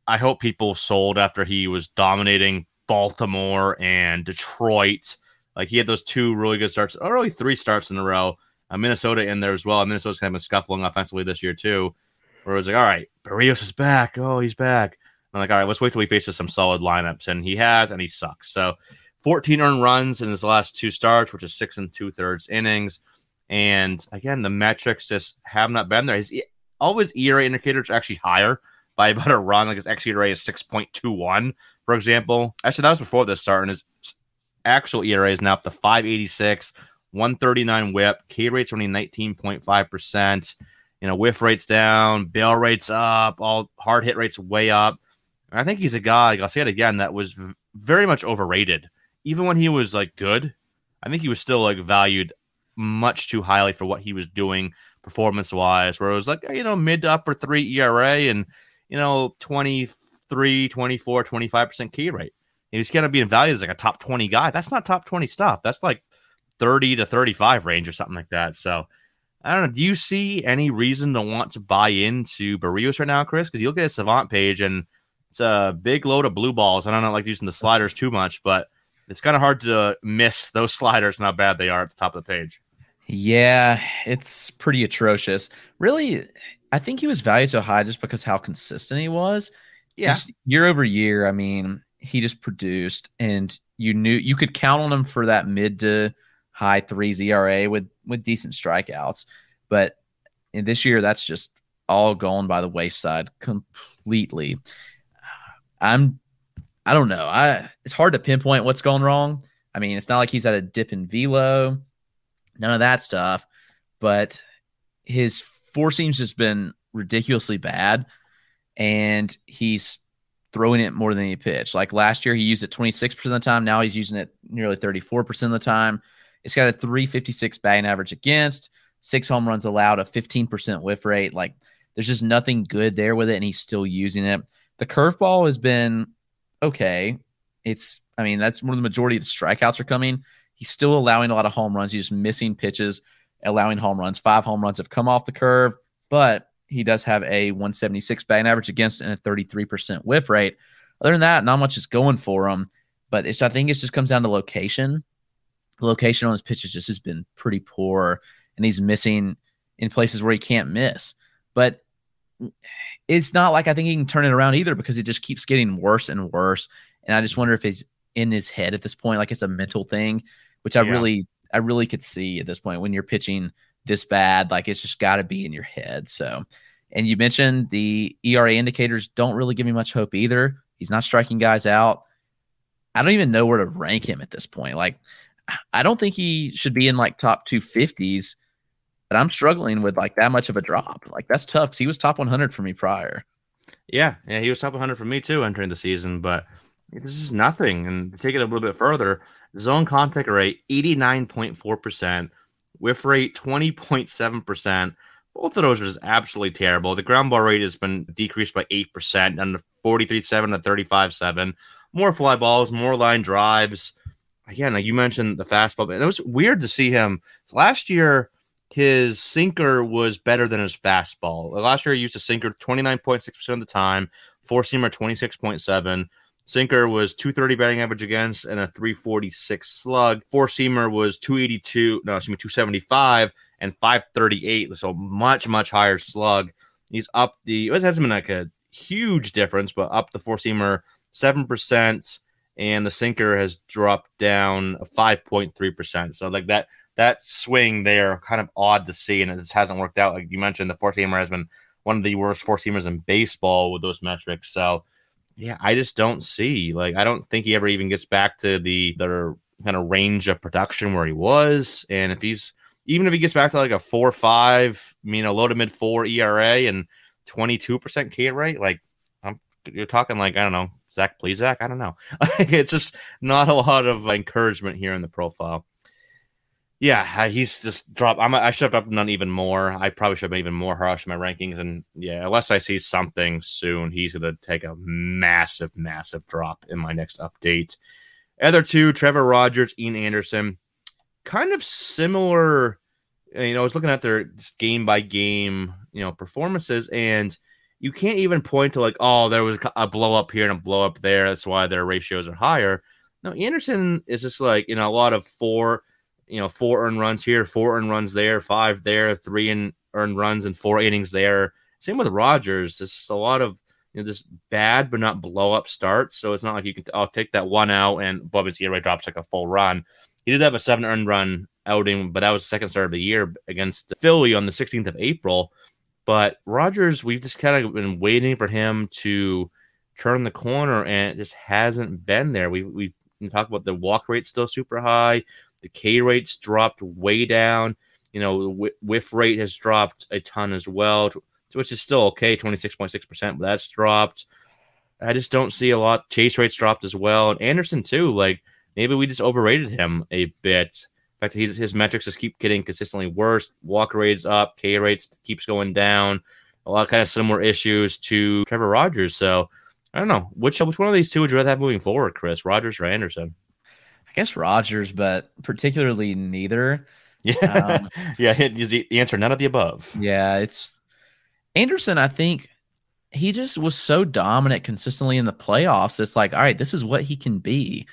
I hope people sold after he was dominating Baltimore and Detroit. Like he had those two really good starts, or really three starts in a row. Uh, Minnesota in there as well. Minnesota's kind of been scuffling offensively this year too. Where it was like, all right, Berrios is back. Oh, he's back. I'm like, all right, let's wait till he faces some solid lineups, and he has, and he sucks. So 14 earned runs in his last two starts, which is six and two thirds innings. And again, the metrics just have not been there. His all his ERA indicators are actually higher by (laughs) about a run. Like his xERA is 6.21, for example. Actually, that was before this start, and his actual ERA is now up to 586, 139 whip. K rate's only 19.5%. You know, whiff rates down, bail rates up, all hard hit rates way up. And I think he's a guy, like I'll say it again, that was very much overrated even when he was like good, I think he was still like valued much too highly for what he was doing performance wise, where it was like, you know, mid to upper three ERA and, you know, 23, 24, 25% key rate. And he's going to be valued as like a top 20 guy. That's not top 20 stuff. That's like 30 to 35 range or something like that. So I don't know. Do you see any reason to want to buy into Berrios right now, Chris? Because you look at his Savant page and it's a big load of blue balls. I don't know, like using the sliders too much, but it's kind of hard to uh, miss those sliders and how bad they are at the top of the page. Yeah, it's pretty atrocious. Really, I think he was valued so high just because how consistent he was. Yeah. Just year over year, I mean, he just produced and you knew you could count on him for that mid to high threes ERA with with decent strikeouts. But in this year, that's just all gone by the wayside completely. I'm I don't know. I it's hard to pinpoint what's going wrong. I mean, it's not like he's at a dip in velo, none of that stuff. But his four seems just been ridiculously bad, and he's throwing it more than he pitched. Like last year, he used it 26% of the time. Now he's using it nearly 34% of the time. It's got a 356 batting average against, six home runs allowed, a 15% whiff rate. Like there's just nothing good there with it, and he's still using it. The curveball has been okay. It's, I mean, that's where the majority of the strikeouts are coming. He's still allowing a lot of home runs. He's just missing pitches, allowing home runs. Five home runs have come off the curve, but he does have a 176 batting average against and a 33% whiff rate. Other than that, not much is going for him. But it's, I think it just comes down to location. The location on his pitches just has been pretty poor, and he's missing in places where he can't miss. But it's not like I think he can turn it around either because it just keeps getting worse and worse. And I just wonder if he's in his head at this point, like it's a mental thing, which I yeah. really, I really could see at this point when you're pitching this bad, like it's just got to be in your head. So, and you mentioned the ERA indicators don't really give me much hope either. He's not striking guys out. I don't even know where to rank him at this point. Like, I don't think he should be in like top 250s but I'm struggling with like that much of a drop. Like that's tough because he was top 100 for me prior. Yeah, yeah, he was top 100 for me too entering the season, but this is nothing. And take it a little bit further, zone contact rate 89.4%, whiff rate 20.7%. Both of those are just absolutely terrible. The ground ball rate has been decreased by 8%, down to 43.7 to 35.7. More fly balls, more line drives. Again, like you mentioned, the fastball. It was weird to see him. last year, his sinker was better than his fastball. Last year, he used a sinker 29.6% of the time, four seamer 26.7. Sinker was 230 batting average against and a 346 slug. Four seamer was 282, no, excuse me, 275 and 538. So much, much higher slug. He's up the, it hasn't been like a huge difference, but up the four seamer 7%, and the sinker has dropped down 5.3%. So, like that, that swing there, kind of odd to see, and it just hasn't worked out. Like you mentioned, the four seamer has been one of the worst four seamers in baseball with those metrics. So, yeah, I just don't see like I don't think he ever even gets back to the the kind of range of production where he was. And if he's even if he gets back to like a four five, you know, low to mid four ERA and twenty two percent K rate, like I'm you're talking like I don't know Zach Plesac. I don't know. (laughs) it's just not a lot of encouragement here in the profile. Yeah, he's just dropped. I'm, I should have dropped even more. I probably should have been even more harsh in my rankings. And yeah, unless I see something soon, he's going to take a massive, massive drop in my next update. Other two, Trevor Rogers, Ian Anderson, kind of similar. Uh, you know, I was looking at their game by game, you know, performances, and you can't even point to like, oh, there was a blow up here and a blow up there. That's why their ratios are higher. No, Anderson is just like, you know, a lot of four you know, four earned runs here, four earned runs there, five there, three in earned runs and four innings there. Same with Rogers. It's a lot of you know, just bad but not blow up starts. So it's not like you can I'll take that one out and Bubba's ERA drops like a full run. He did have a seven earned run outing, but that was the second start of the year against Philly on the 16th of April. But Rogers, we've just kind of been waiting for him to turn the corner, and it just hasn't been there. We we talk about the walk rate still super high. The K rate's dropped way down. You know, the whiff rate has dropped a ton as well, which is still okay, 26.6%, but that's dropped. I just don't see a lot. Chase rates dropped as well. And Anderson, too. Like, maybe we just overrated him a bit. In fact, his, his metrics just keep getting consistently worse. Walk rates up, K rates keeps going down. A lot of kind of similar issues to Trevor Rogers. So I don't know which which one of these two would you rather have moving forward, Chris Rogers or Anderson? Guess Rogers, but particularly neither. Yeah, um, (laughs) yeah. The answer none of the above. Yeah, it's Anderson. I think he just was so dominant consistently in the playoffs. It's like, all right, this is what he can be.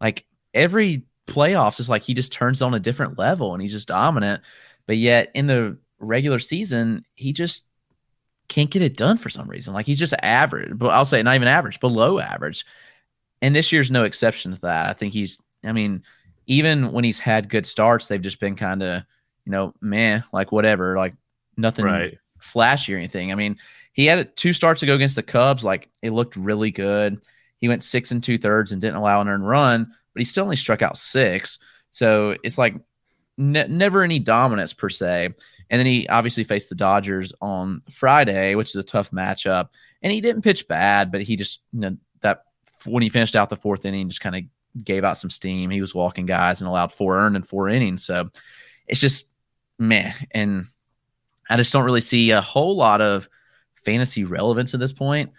Like every playoffs, it's like he just turns on a different level and he's just dominant. But yet in the regular season, he just can't get it done for some reason. Like he's just average, but I'll say not even average, below average. And this year's no exception to that. I think he's I mean, even when he's had good starts, they've just been kind of, you know, meh, like whatever, like nothing right. flashy or anything. I mean, he had two starts to go against the Cubs, like it looked really good. He went six and two thirds and didn't allow an earned run, but he still only struck out six. So it's like ne- never any dominance per se. And then he obviously faced the Dodgers on Friday, which is a tough matchup. And he didn't pitch bad, but he just, you know, that when he finished out the fourth inning, just kind of gave out some steam. He was walking guys and allowed four earned and four innings. So it's just meh. And I just don't really see a whole lot of fantasy relevance at this point.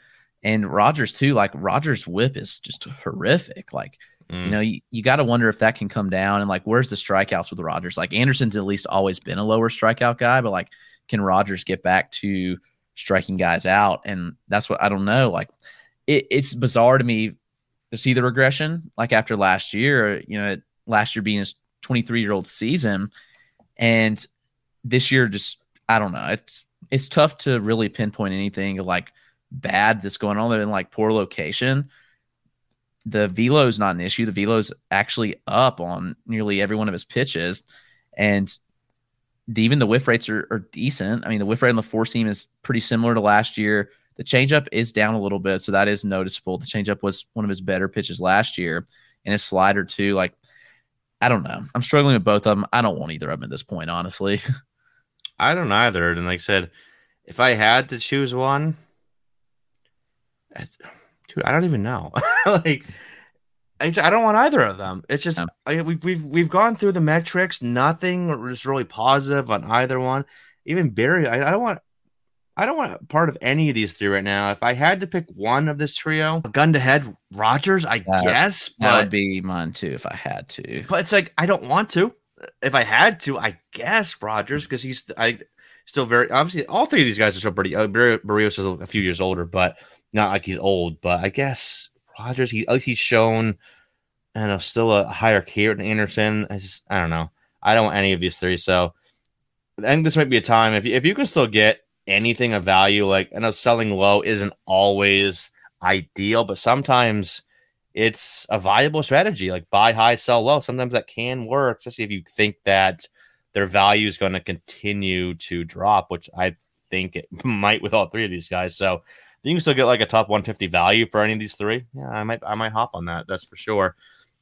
And Rogers too, like Rogers' whip is just horrific. Like, mm. you know, you, you got to wonder if that can come down and like, where's the strikeouts with Rogers? Like Anderson's at least always been a lower strikeout guy, but like, can Rogers get back to striking guys out? And that's what I don't know. Like, it, it's bizarre to me to see the regression like after last year, you know, last year being his 23 year old season. And this year, just, I don't know. It's, it's tough to really pinpoint anything like bad that's going on there in like poor location. The velo is not an issue. The velo is actually up on nearly every one of his pitches. And even the whiff rates are, are decent. I mean, the whiff rate on the four seam is pretty similar to last year. The changeup is down a little bit, so that is noticeable. The changeup was one of his better pitches last year, and his slider too. Like, I don't know. I'm struggling with both of them. I don't want either of them at this point, honestly. (laughs) I don't either. And like I said, if I had to choose one, dude, I don't even know. (laughs) like, I don't want either of them. It's just we've we've we've gone through the metrics. Nothing is really positive on either one. Even Barry, I, I don't want I don't want part of any of these three right now. If I had to pick one of this trio, gun to head, Rogers, I that, guess. But, that would be mine too if I had to. But it's like I don't want to. If I had to, I guess Rogers because he's I still very obviously all three of these guys are still pretty. Uh, Berrios is a few years older, but not like he's old. But I guess Rogers, he he's shown, and I don't still a higher K than Anderson. I just, I don't know. I don't want any of these three. So I think this might be a time if you, if you can still get anything of value. Like I know selling low isn't always ideal, but sometimes it's a viable strategy. Like buy high, sell low. Sometimes that can work, especially if you think that their value is going to continue to drop, which I think it (laughs) might with all three of these guys. So you can still get like a top 150 value for any of these three. Yeah, I might I might hop on that. That's for sure.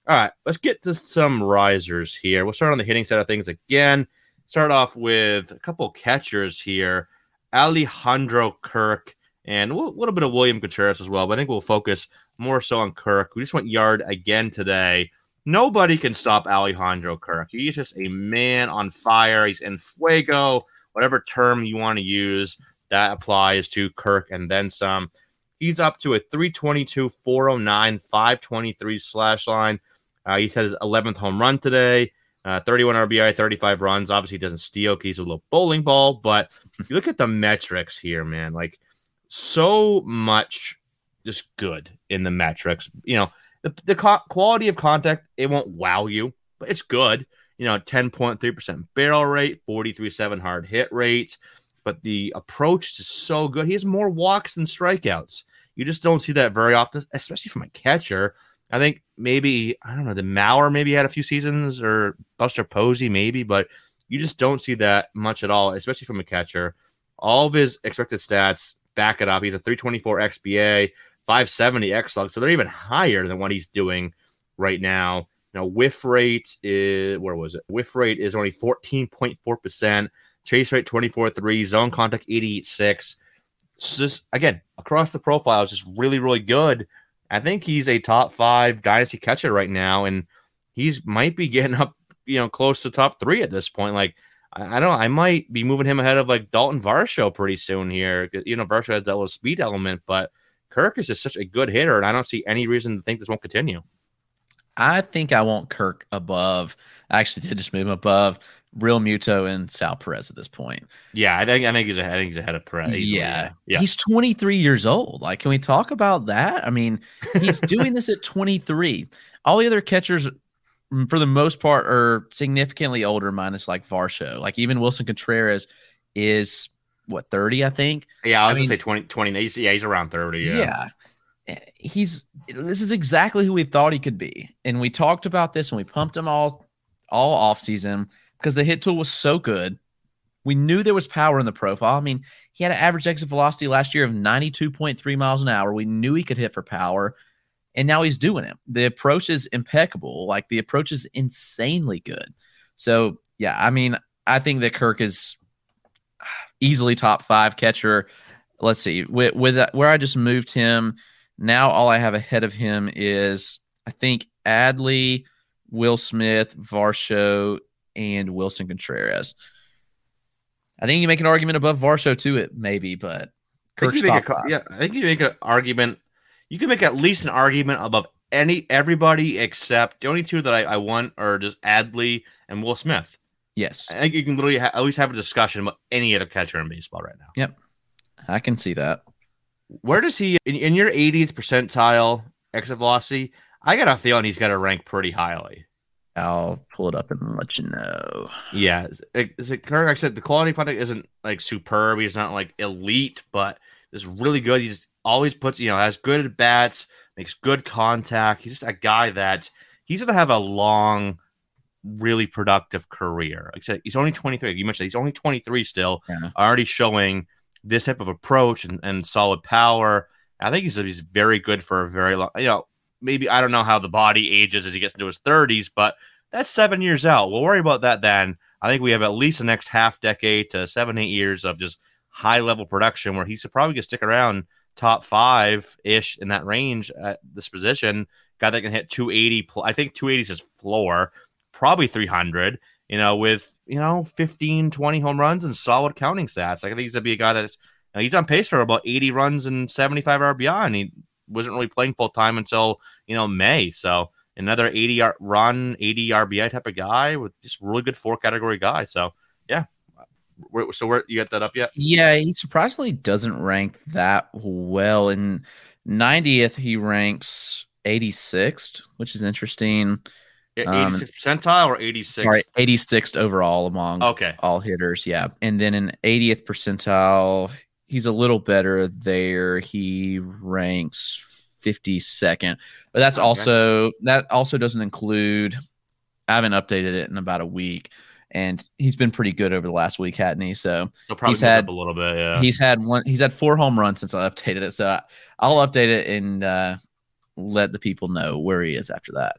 All right, let's get to some risers here. We'll start on the hitting side of things again. Start off with a couple catchers here. Alejandro Kirk and a little bit of William Contreras as well, but I think we'll focus more so on Kirk. We just went yard again today. Nobody can stop Alejandro Kirk. He's just a man on fire. He's in fuego, whatever term you want to use that applies to Kirk and then some. He's up to a 322, 409, 523 slash line. Uh, he's had his 11th home run today, uh, 31 RBI, 35 runs. Obviously, doesn't steal because he's a little bowling ball, but you look at the metrics here, man. Like, so much just good in the metrics. You know, the, the co- quality of contact, it won't wow you, but it's good. You know, 10.3% barrel rate, 43.7 hard hit rate but the approach is so good. He has more walks than strikeouts. You just don't see that very often, especially from a catcher. I think maybe I don't know the Mauer maybe had a few seasons or Buster Posey maybe, but you just don't see that much at all, especially from a catcher. All of his expected stats back it up. He's a 324 XBA, 570 XLUG, so they're even higher than what he's doing right now. Now whiff rate is where was it? Whiff rate is only 14.4 percent chase rate 24 3, zone contact 88 6. Just again, across the profile is just really, really good. I think he's a top five dynasty catcher right now, and he's might be getting up, you know, close to top three at this point. Like, I, I don't I might be moving him ahead of like Dalton Varsho pretty soon here. You know, Varsho has that little speed element, but Kirk is just such a good hitter, and I don't see any reason to think this won't continue. I think I want Kirk above. I actually did just move him above Realmuto and Sal Perez at this point. Yeah, I think I think he's ahead. I think he's ahead of Perez. Yeah. yeah, he's 23 years old. Like, can we talk about that? I mean, he's (laughs) doing this at 23. All the other catchers, for the most part, are significantly older, minus like Varsho. Like even Willson Contreras is what 30, I think. Yeah, I was I mean, gonna say 20, 20. Yeah, he's around 30. Yeah. yeah eh, he's this is exactly who we thought he could be. And we talked about this and we pumped him all all off season because the hit tool was so good. We knew there was power in the profile. I mean, he had an average exit velocity last year of 92.3 miles an hour. We knew he could hit for power, and now he's doing it. The approach is impeccable. Like the approach is insanely good. So, yeah, I mean, I think that Kirk is easily top five catcher. Let's see, with, with uh, where I just moved him, now all I have ahead of him is I think Adley, Will Smith, Varsho, and Wilson Contreras. I think you make an argument above Varsho to it, maybe, but Kirk's top a, Yeah, I think you make an argument. You can make at least an argument above any everybody except the only two that I, I want are just Adley and Will Smith. Yes, I think you can literally ha- at least have a discussion about any other catcher in baseball right now. Yep, I can see that. Where does he in, in your 80th percentile exit velocity? I got a feeling he's got to rank pretty highly. I'll pull it up and let you know. Yeah, is it correct? I said the quality product isn't like superb. He's not like elite, but it's really good. He's always puts, you know, has good bats, makes good contact. He's just a guy that he's gonna have a long, really productive career. Like I said, he's only 23. You mentioned he's only 23 still, yeah. already showing this type of approach and, and solid power. I think he's he's very good for a very long. You know, maybe I don't know how the body ages as he gets into his 30s, but that's seven years out. We'll worry about that then. I think we have at least the next half decade to seven, eight years of just high level production where he's probably going to stick around top five ish in that range at this position. Guy that can hit 280. I think 280 is his floor, probably 300, you know, with, you know, 15, 20 home runs and solid counting stats. Like, I think he's going to be a guy that's, you know, he's on pace for about 80 runs and 75 RBI. And he wasn't really playing full time until you know May. So another 80 run, 80 RBI type of guy with just really good four category guy. So yeah. so where you got that up yet? Yeah, he surprisingly doesn't rank that well. In 90th, he ranks 86th, which is interesting. Um, 86 percentile or 86th? Sorry, 86th overall among okay. all hitters. Yeah. And then in 80th percentile, he's a little better there. He ranks 52nd. But that's okay. also that also doesn't include I haven't updated it in about a week. And he's been pretty good over the last week, hadn't he? So he's had a little bit. Yeah, he's had one. He's had four home runs since I updated it. So I'll update it and uh, let the people know where he is after that.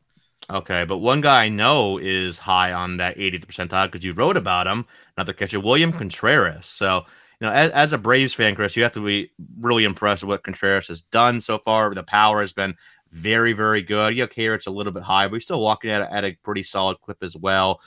Okay, but one guy I know is high on that 80th percentile because you wrote about him. Another catcher, William Contreras. So, know, as, as a Braves fan, Chris, you have to be really impressed with what Contreras has done so far. The power has been very, very good. Yeah, okay, it's a little bit high, but he's still walking at, at a pretty solid clip as well.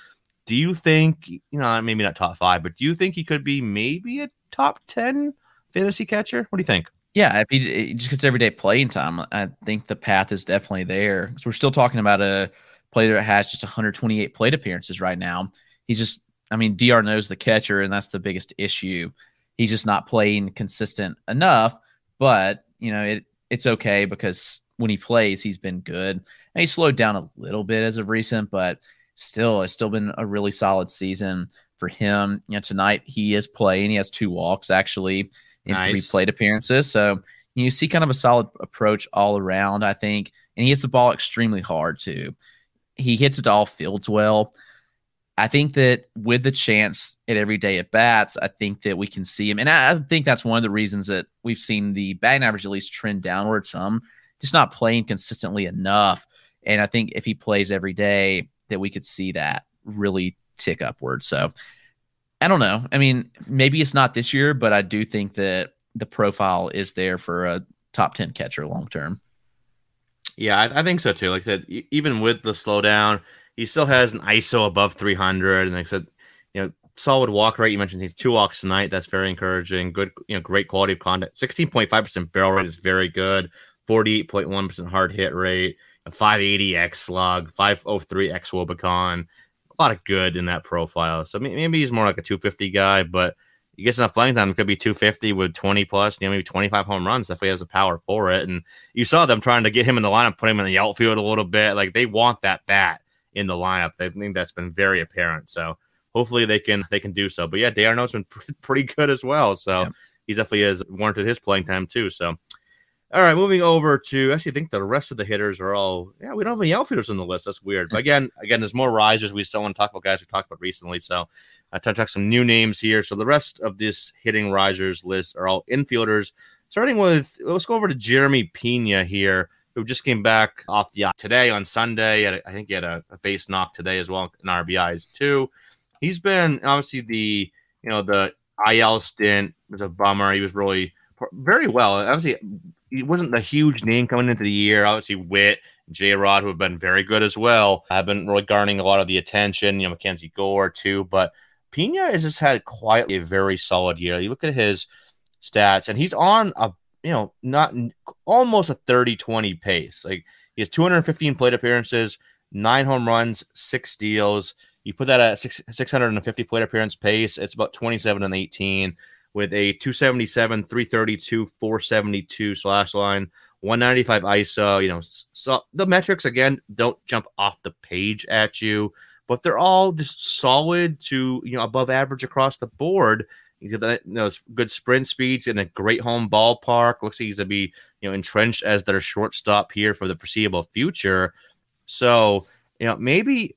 Do you think, you know, maybe not top five, but do you think he could be maybe a top 10 fantasy catcher? What do you think? Yeah, if he, he just gets everyday playing time, I think the path is definitely there. So we're still talking about a player that has just 128 plate appearances right now. He's just, I mean, d'Arnaud's the catcher, and that's the biggest issue. He's just not playing consistent enough. But you know, it it's okay because when he plays, he's been good. And he slowed down a little bit as of recent, but still, it's still been a really solid season for him. You know, tonight he is playing. He has two walks actually in nice. three plate appearances. So you see kind of a solid approach all around, I think. And he hits the ball extremely hard too. He hits it to all fields well. I think that with the chance at every day at bats, I think that we can see him. And I think that's one of the reasons that we've seen the batting average at least trend downward some, just not playing consistently enough. And I think if he plays every day, that we could see that really tick upward. So I don't know. I mean, maybe it's not this year, but I do think that the profile is there for a top 10 catcher long term. Yeah, I, I, think so too. Like that, even with the slowdown, he still has an ISO above 300. And like I said, you know, solid walk rate. You mentioned he's two walks tonight. That's very encouraging. Good, you know, great quality of contact. 16.5% barrel rate is very good. 48.1% hard hit rate, a 580 X slug, 503 xwOBAcon a lot of good in that profile. So maybe he's more like a 250 guy, but he gets enough playing time. It could be 250 with 20 plus, you know, maybe 25 home runs. Definitely has the power for it. And you saw them trying to get him in the lineup, put him in the outfield a little bit. Like they want that bat in the lineup. I think that's been very apparent. So hopefully they can they can do so. But yeah, d'Arnaud's been (laughs) pretty good as well. So yeah. he definitely has warranted his playing time too. So all right, moving over to actually, I think the rest of the hitters are all yeah. We don't have any outfielders on the list. That's weird. But again, again, there's more risers. We still want to talk about guys we talked about recently. So I try to talk some new names here. So the rest of this hitting risers list are all infielders. Starting with let's go over to Jeremy Pena here, who just came back off the today on Sunday. I think he had a, a base knock today as well, in RBIs too. He's been obviously the you know the IL stint was a bummer. He was really very well. Obviously he wasn't the huge name coming into the year. Obviously, Witt, J Rod, who have been very good as well, have been really garnering a lot of the attention. You know, Mackenzie Gore too, but Pena has just had quite a very solid year. You look at his stats, and he's on a you know not almost a 30-20 pace. Like he has 215 plate appearances, nine home runs, six steals. You put that at six, 650 plate appearance pace, it's about 27 and 18 with a 277, 332, 472 slash line, 195 ISO. You know, so the metrics again don't jump off the page at you, but they're all just solid to you know above average across the board. You know, good sprint speeds in a great home ballpark. Looks like he's gonna be you know entrenched as their shortstop here for the foreseeable future. So you know maybe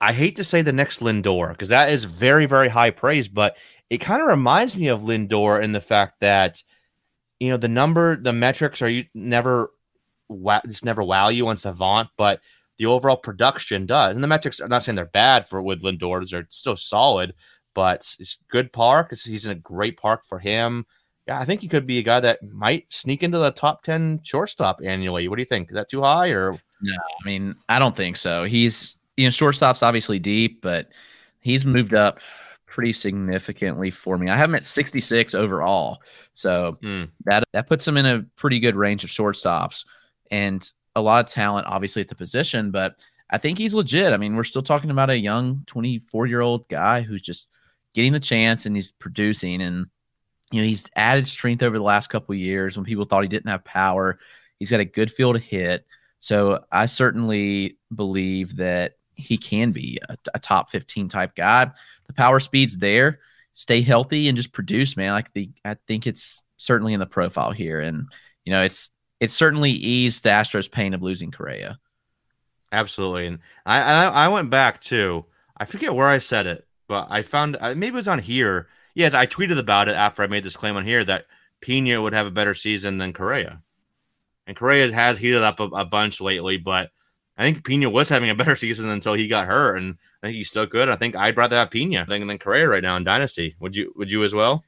I hate to say the next Lindor because that is very very high praise, but it kind of reminds me of Lindor in the fact that you know the number, the metrics are you never wow, just never wow you on Savant, but the overall production does. And the metrics, I'm not saying they're bad for with Lindor; they're still solid, but it's good park. It's, he's in a great park for him. Yeah, I think he could be a guy that might sneak into the top ten shortstop annually. What do you think? Is that too high or? No, I mean I don't think so. He's you know shortstop's obviously deep, but he's moved up pretty significantly for me. I have him at 66 overall. So mm. that that puts him in a pretty good range of shortstops and a lot of talent obviously at the position, but I think he's legit. I mean, we're still talking about a young 24-year-old guy who's just getting the chance and he's producing and you know, he's added strength over the last couple years when people thought he didn't have power. He's got a good feel to hit. So I certainly believe that he can be a, a, top 15 type guy. The power speed's there. Stay healthy and just produce, man. Like the I think it's certainly in the profile here. And you know, it's it certainly eased the Astros pain of losing Correa. Absolutely. And I I, I went back too. I forget where I said it, but I found uh, maybe it was on here. Yes, I tweeted about it after I made this claim on here that Pena would have a better season than Correa. And Correa has heated up a, a bunch lately, but I think Pena was having a better (laughs) season until he got hurt, and I think he's still good. I think I'd rather have Pena than, than Correa right now in Dynasty. Would you? Would you as well?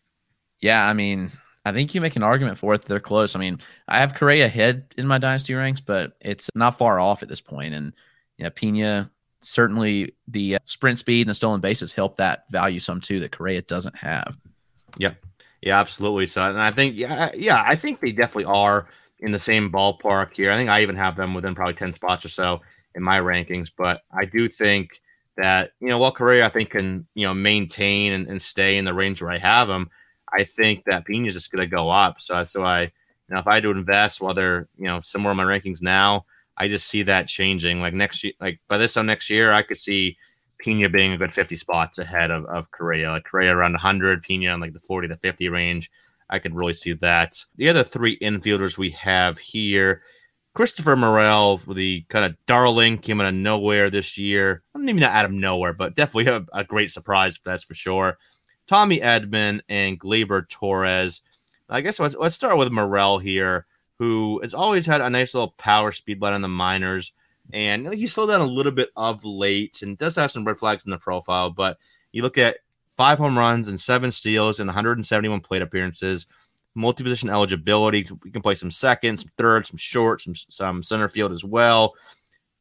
Yeah, I mean, I think you make an argument for it. They're close. I mean, I have Correa ahead in my Dynasty ranks, but it's not far off at this point. And yeah, Pena certainly the uh, sprint speed and the stolen bases help that value some too that Correa doesn't have. Yeah, yeah, absolutely. So, and I think yeah, yeah, I think they definitely are in the same ballpark here. I think I even have them within probably 10 spots or so in my rankings, but I do think that, you know, while Correa, I think can, you know, maintain and, and stay in the range where I have them, I think that Pena is just going to go up. So that's why, you know, if I had to invest while they're, you know, somewhere in my rankings now, I just see that changing. Like next year, like by this time next year, I could see Pena being a good 50 spots ahead of, of Correa. Like Correa around 100, Pena in like the 40 to 50 range. I could really see that. The other three infielders we have here Christopher Morel, the kind of darling, came out of nowhere this year. I'm maybe not out of nowhere, but definitely a, a great surprise, that's for sure. Tommy Edman and Gleyber Torres. I guess let's, let's start with Morel here, who has always had a nice little power speed line in the minors. And you he's slowed down a little bit of late and does have some red flags in the profile. But you look at five home runs and seven steals and 171 plate appearances, multi position eligibility. We can play some second, some third, some short, some some center field as well.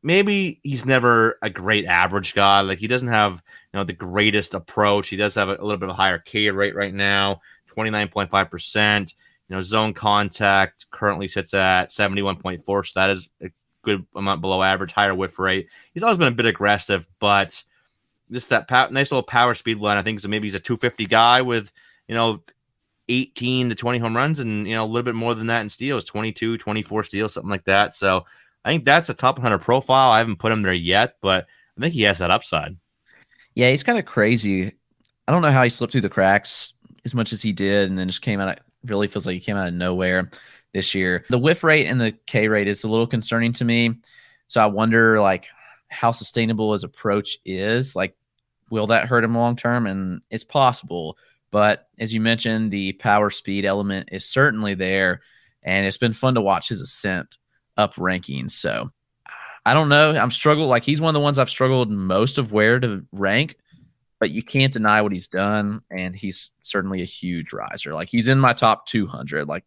Maybe he's never a great average guy. Like he doesn't have you know the greatest approach. He does have a, a little bit of a higher K rate right now, 29.5 percent. You know, zone contact currently sits at 71.4, so that is a good amount below average, higher whiff rate. He's always been a bit aggressive, but just that pow- nice little power speed line. I think so maybe he's a 250 guy with, you know, 18 to 20 home runs and, you know, a little bit more than that in steals, 22, 24 steals, something like that. So I think that's a top 100 profile. I haven't put him there yet, but I think he has that upside. Yeah, he's kind of crazy. I don't know how he slipped through the cracks as much as he did and then just came out really feels like he came out of nowhere this year. The whiff rate and the K rate is a little concerning to me. So I wonder like how sustainable his approach is. Like Will that hurt him long term? And it's possible. But as you mentioned, the power speed element is certainly there. And it's been fun to watch his ascent up rankings. So I don't know. I'm struggled. Like he's one of the ones I've struggled most of where to rank, but you can't deny what he's done. And he's certainly a huge riser. Like he's in my top 200. Like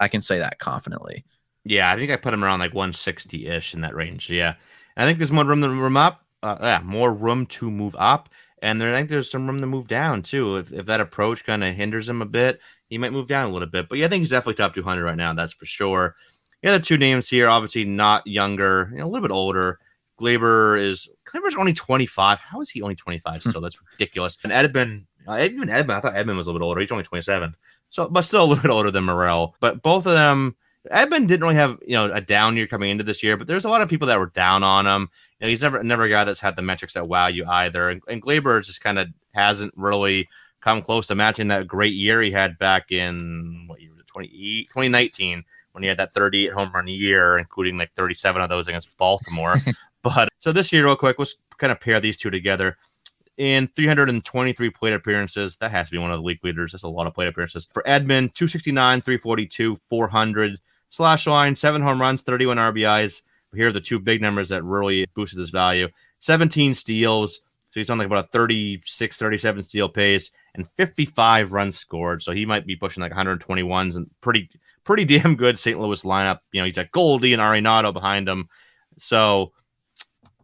I can say that confidently. Yeah, I think I put him around like 160 ish in that range. Yeah. I think there's more room to room up uh, yeah, more room to move up. And there, I think there's some room to move down too. If, if that approach kind of hinders him a bit, he might move down a little bit. But yeah, I think he's definitely top 200 right now. That's for sure. The other two names here, obviously not younger, you know, a little bit older. Gleyber is Gleyber's only 25. How is he only 25 still? That's ridiculous. And Edman, uh, even Edman, I thought Edman was a little bit older. He's only 27. So, but still a little (laughs) bit older than Morel. But both of them, Edman didn't really have you know a down year coming into this year, but there's a lot of people that were down on him. You know, he's never never a guy that's had the metrics that wow you either. And, and Gleyber just kind of hasn't really come close to matching that great year he had back in what year was it 2019 when he had that 38 home run year, including like 37 of those against Baltimore. (laughs) but so this year, real quick, let's kind of pair these two together. In 323 plate appearances, that has to be one of the league leaders. That's a lot of plate appearances. For Edman, 269, 342, 400 slash line, seven home runs, 31 RBIs. Here are the two big numbers that really boosted his value 17 steals. So he's on like about a 36, 37 steal pace and 55 runs scored. So he might be pushing like 121s and pretty, pretty (laughs) damn good St. Louis lineup. You know, he's got Goldie and Arenado behind him. So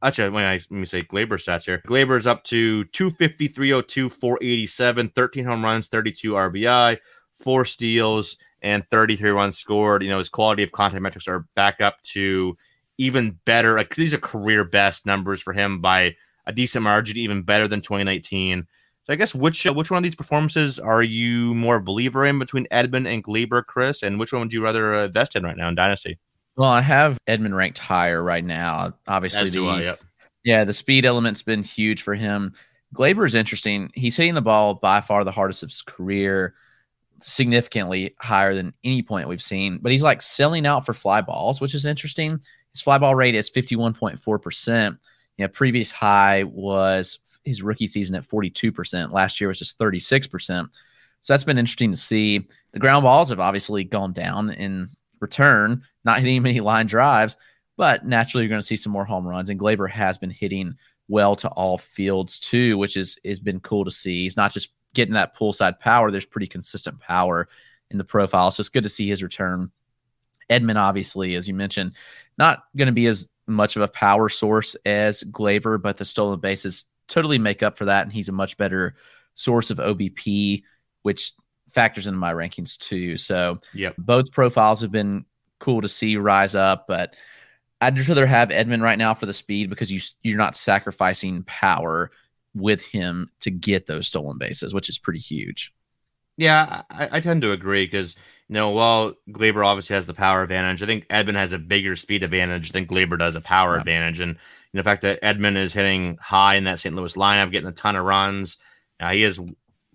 actually, when I let me say Gleyber stats here, Gleyber is up to 250, 302, 487, 13 home runs, 32 RBI, four steals, and 33 runs scored. You know, his quality of contact metrics are back up to even better. Like these are career best numbers for him by a decent margin, even better than 2019. So I guess which uh, which one of these performances are you more believer in between Edman and Gleyber, Chris, and which one would you rather uh, invest in right now in Dynasty? Well, I have Edman ranked higher right now. Obviously, the I, yep. yeah, the speed element's been huge for him. Gleyber is interesting. He's hitting the ball by far the hardest of his career, significantly higher than any point we've seen. But he's like selling out for fly balls, which is interesting. His fly ball rate is 51.4%. You know, previous high was his rookie season at 42%. Last year was just 36%. So that's been interesting to see. The ground balls have obviously gone down in return, not hitting many line drives, but naturally you're going to see some more home runs. And Gleyber has been hitting well to all fields too, which is has been cool to see. He's not just getting that pull side power. There's pretty consistent power in the profile. So it's good to see his return. Edman, obviously, as you mentioned, not going to be as much of a power source as Gleyber, but the stolen bases totally make up for that. And he's a much better source of OBP, which factors into my rankings too. So Yep. both profiles have been cool to see rise up, but I'd just rather have Edman right now for the speed because you you're not sacrificing power with him to get those stolen bases, which is pretty huge. Yeah, I, I tend to agree because you know, while Gleyber obviously has the power advantage, I think Edman has a bigger speed advantage than Gleyber does a power Yeah. advantage, and the fact that Edman is hitting high in that St. Louis lineup, getting a ton of runs, uh, he is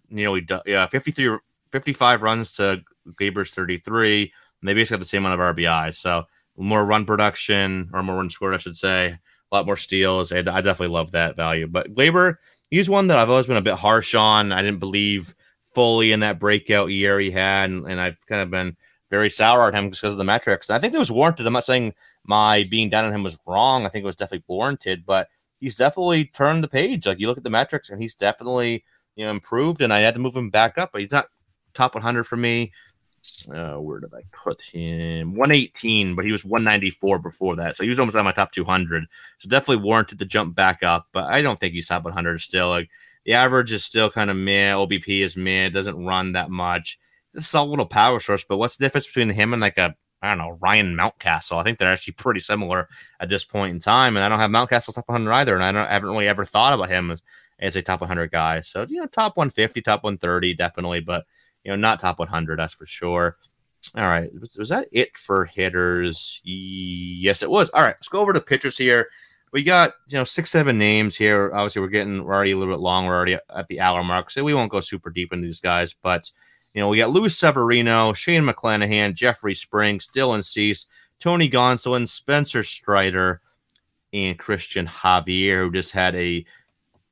he yeah, 53, 55 runs to Gleyber's thirty three. They basically have the same amount of RBI, so more run production or more run scored, I should say, a lot more steals. I, I definitely love that value, but Gleyber, he's one that I've always been a bit harsh on. I didn't believe fully in that breakout year he had, and, and I've kind of been very sour at him just because of the metrics. And I think that was warranted. I'm not saying my being down on him was wrong. I think it was definitely warranted, but he's definitely turned the page. Like you look at the metrics, and he's definitely you know improved. And I had to move him back up, but he's not top 100 for me. Uh, where did I put him? 118, but he was 194 before that, so he was almost on my top 200. So definitely warranted to jump back up, but I don't think he's top 100 still. Like the average is still kind of meh. OBP is meh. Doesn't run that much. It's a solid little power source, but what's the difference between him and like a I don't know Ryan Mountcastle? I think they're actually pretty similar at this point in time, and I don't have Mountcastle top 100 either, and I don't I haven't really ever thought about him as as a top 100 guy. So you know, top 150, top 130, definitely, but you know, not top 100, that's for sure. All right, was, was that it for hitters? Yes, it was. All right, let's go over to pitchers here we got you know six seven names here obviously we're getting we're already a little bit long we're already at the hour mark so we won't go super deep into these guys but you know we got Luis Severino Shane McClanahan Jeffrey Springs Dylan Cease Tony Gonsolin Spencer Strider and Christian Javier who just had a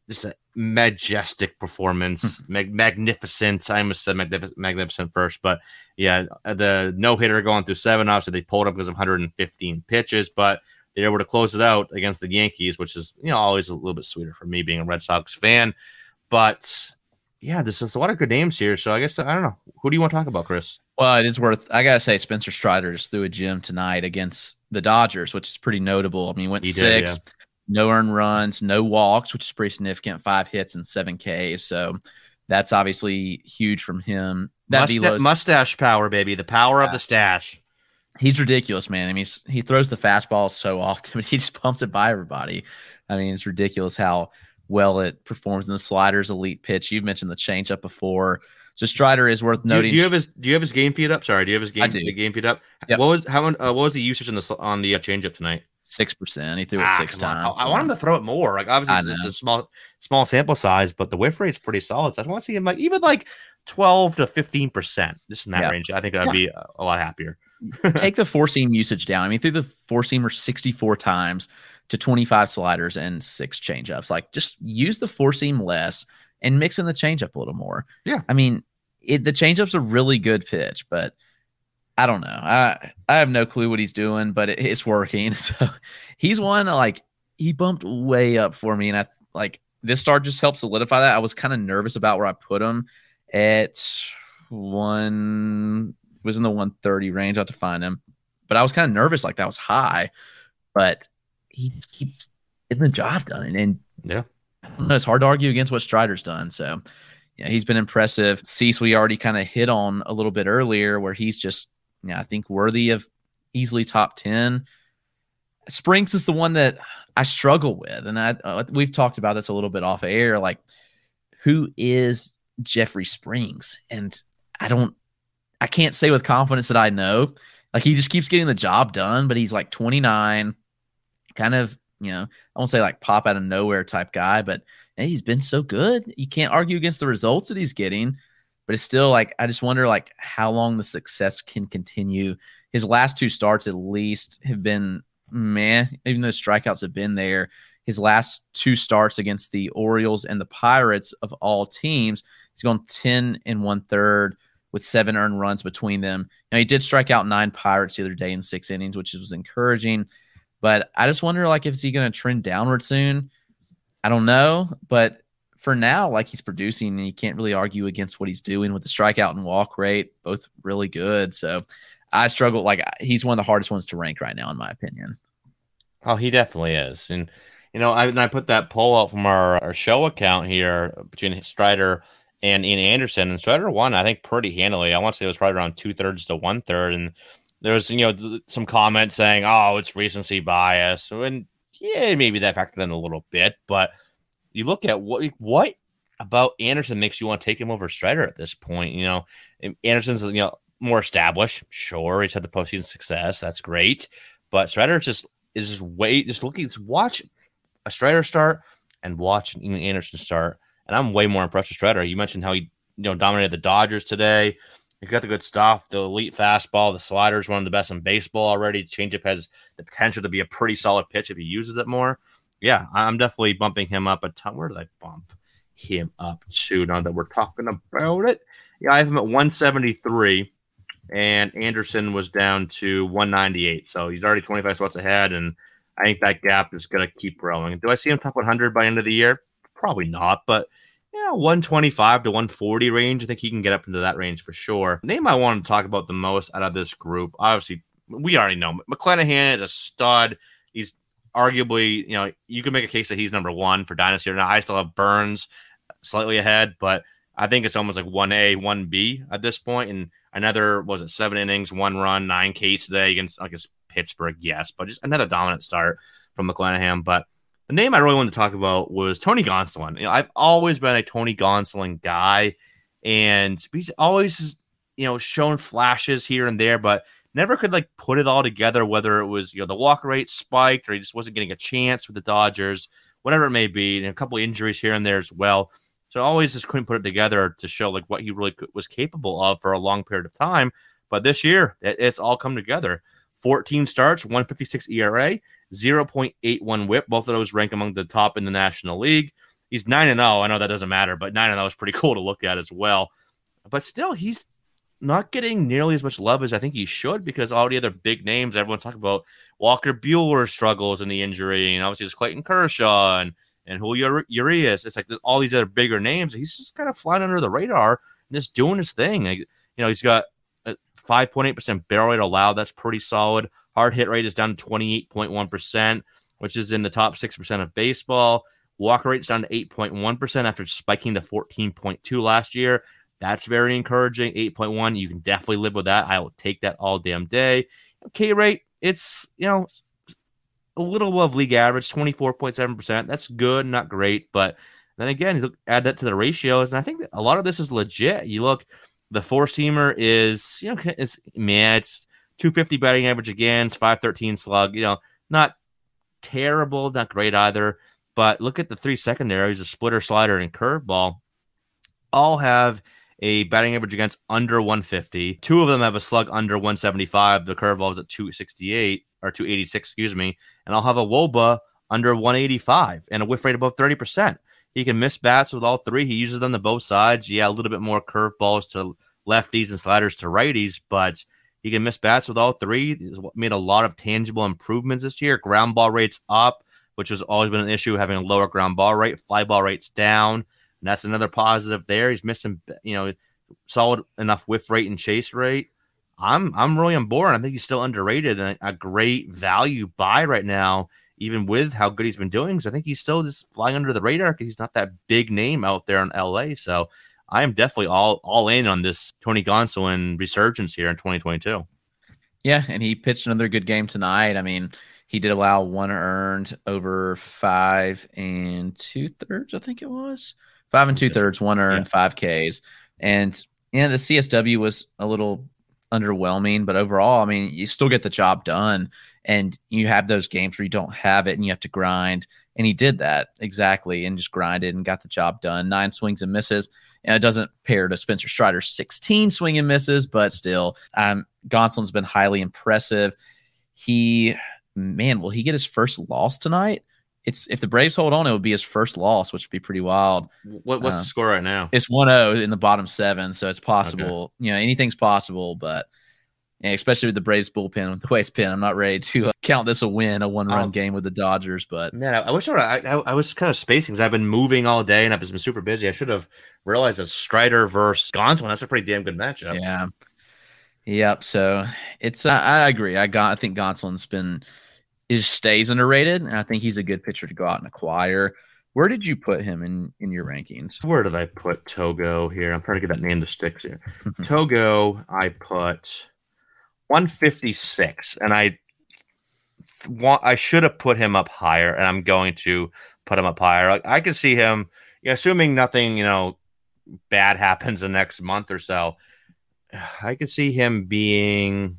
just a majestic performance hmm. mag- magnificent I almost said magnific- magnificent first but yeah uh, the no hitter going through seven obviously they pulled up because of 115 pitches but they were able to close it out against the Yankees, which is you know always a little bit sweeter for me being a Red Sox fan. But yeah, this is a lot of good names here. So I guess I don't know. Who do you want to talk about, Chris? Well, it is worth. I gotta say, Spencer Strider just threw a gem tonight against the Dodgers, which is pretty notable. I mean, he went He did, six, no earned runs, no walks, which is pretty significant. Five hits and seven Ks. So that's obviously huge from him. That Musta- mustache power, baby. The power of the stash. he's ridiculous, man. I mean, he throws the fastball so often, (laughs) but he just pumps it by everybody. I mean, it's ridiculous how well it performs in the sliders, elite pitch. You've mentioned the changeup before. So Strider is worth Do you, noting. do you have his Do you have his game feed up? Sorry, do you have his game I do. the game feed up? Yep. What was how uh, what was the usage on the on the uh, changeup tonight? Six percent. He threw it Ah, six times. I, I want him to throw it more. Like obviously, it's, it's a small small sample size, but the whiff rate's pretty solid. So I want to see him like even like twelve to fifteen percent. Just in that Yeah. range. I think I'd Yeah. be a, lot happier. (laughs) take the (laughs) four seam usage down. I mean, threw the four seamer 64 times to 25 sliders and six changeups. Like, just use the four seam less and mix in the changeup a little more. Yeah. I mean, it, the changeup's a really good pitch, but I don't know. I I have no clue what he's doing, but it, it's working. (laughs) So he's one like he bumped way up for me, and I like this start just helped solidify that. I was kind of nervous about where I put him at one was in the 130 range. I have to find him, but I was kind of nervous, like that was high, but he just keeps getting the job done, and, and Yeah. I don't know, it's hard to argue against what Strider's done. So yeah, he's been impressive. Cease, we already kind of hit on a little bit earlier, where he's just, yeah, I think worthy of easily top 10. Springs is the one that I struggle with. And I, uh, we've talked about this a little bit off air. Like, who is Jeffrey Springs? And I don't, I can't say with confidence that I know. Like he just keeps getting the job done, but he's like 29, kind of, you know, I won't say like pop out of nowhere type guy, but he's been so good. You can't argue against the results that he's getting, but it's still like I just wonder like how long the success can continue. His last two starts at least have been man, even though strikeouts have been there. His last two starts against the Orioles and the Pirates of all teams, he's gone 10 and one third with seven earned runs between them. Now he did strike out nine Pirates the other day in six innings, which was encouraging. But I just wonder, like, is he going to trend downward soon? I don't know, but for now, like he's producing, and you can't really argue against what he's doing with the strikeout and walk rate, both really good. So I struggle. Like he's one of the hardest ones to rank right now, in my opinion. Oh, he definitely is, and you know, I, I put that poll out from our, our show account here between Strider and Ian Anderson, and Strider won, I think, pretty handily. I want to say it was probably around two thirds to one third, and there was you know th- some comments saying, "Oh, it's recency bias," and yeah, maybe that factored in a little bit, but you look at what what about Anderson makes you want to take him over Strider at this point. You know, Anderson's you know more established. Sure, he's had the postseason success. That's great, but Strider just is just wait, just looking, just watch a Strider start and watch Ian Anderson start, and I'm way more impressed with Strider. You mentioned how he you know dominated the Dodgers today. He's got the good stuff, the elite fastball, the slider is one of the best in baseball already. Changeup has the potential to be a pretty solid pitch if he uses it more. Yeah, I'm definitely bumping him up a ton. Where did I bump him up to now that we're talking about it? Yeah, I have him at 173, and Anderson was down to 198. So he's already 25 spots ahead, and I think that gap is going to keep growing. Do I see him top 100 by end of the year? Probably not, but yeah, 125 to 140 range. I think he can get up into that range for sure. Name I want to talk about the most out of this group, obviously, we already know McClanahan is a stud. He's arguably, you know, you can make a case that he's number one for Dynasty. Now, I still have Burnes slightly ahead, but I think it's almost like 1A, 1B at this point. And another, was it seven innings, one run, nine Ks today against, I guess, Pittsburgh, yes, but just another dominant start from McClanahan. But the name I really wanted to talk about was Tony Gonsolin. You know, I've always been a Tony Gonsolin guy, and he's always, you know, shown flashes here and there, but never could like put it all together. Whether it was you know the walk rate spiked or he just wasn't getting a chance with the Dodgers, whatever it may be, and a couple injuries here and there as well. So I always just couldn't put it together to show like what he really was capable of for a long period of time. But this year, it, it's all come together. 14 starts, 156 ERA, 0.81 whip. Both of those rank among the top in the National League. He's 9 and 0. I know that doesn't matter, but 9 and 0 is pretty (laughs) cool to look at as well. But still, he's not getting nearly as much love as I think he should because all the other big names everyone's talking about Walker Buehler struggles in the injury, and obviously there's Clayton Kershaw and and Julio Urias. It's like all these other bigger names. He's just kind of flying under the radar and just doing his thing. Like, you know, he's got 5.8% barrel rate allowed. That's pretty solid. Hard hit rate is down to 28.1%, which is in the top 6% of baseball. Walker rate is down to 8.1% after spiking to 14.2 last year. That's very encouraging. 8.1, you can definitely live with that. I will take that all damn day. K rate, it's, you know, a little above league average, 24.7%. That's good, not great. But then again, you look, add that to the ratios, and I think a lot of this is legit. You look, the four seamer is, you know, it's man, it's 250 batting average again, it's 513 slug, you know, not terrible, not great either. But look at the three secondaries, a splitter, slider, and curveball, all have a batting average against under 150. Two of them have a slug under 175. The curveball is at 268 or 286, excuse me. And I'll have a wOBA under 185 and a whiff rate above 30%. He can miss bats with all three. He uses them to both sides. Yeah, a little bit more curveballs to lefties and sliders to righties, but he can miss bats with all three. He's made a lot of tangible improvements this year. Ground ball rates up, which has always been an issue, having a lower ground ball rate. Fly ball rates down, and that's another positive there. He's missing, you know, solid enough whiff rate and chase rate. I'm I'm really on board. I think he's still underrated and a great value buy right now even with how good he's been doing. Because I think he's still just flying under the radar because he's not that big name out there in LA. So I am definitely all all in on this Tony Gonsolin resurgence here in 2022. Yeah, and he pitched another good game tonight. I mean, he did allow one earned over five and two thirds, I think it was five and two thirds, one earned, yeah. five Ks, and yeah, the CSW was a little underwhelming, but overall, I mean, you still get the job done. And you have those games where you don't have it and you have to grind. And he did that exactly and just grinded and got the job done. Nine swings and misses. And it doesn't pair to Spencer Strider's 16 swing and misses, but still, um, Gonsolin's been highly impressive. He, man, will he get his first loss tonight? It's if the Braves hold on, it would be his first loss, which would be pretty wild. What, what's Uh, the score right now? It's 1-0 in the bottom seven, so it's possible. You know, anything's possible, but yeah, especially with the Braves bullpen with the way it's been, I'm not ready to uh, count this a win, a one-run Oh. game with the Dodgers. But Man, I, I wish I, would, I, I I was kind of spacing because I've been moving all day and I've just been super busy. I should have realized that Strider versus Gonsolin. That's a pretty damn good matchup. yeah, yep. So it's uh, I agree. I got I think Gonsolin's been is stays underrated, and I think he's a good pitcher to go out and acquire. Where did you put him in in your rankings? Where did I put Togo here? I'm trying to get that name to sticks (laughs) here. Togo, I put 156, and I want I should have put him up higher, and I'm going to put him up higher. Like, I could see him, assuming nothing, you know, bad (laughs) happens the next month or so. I could see him being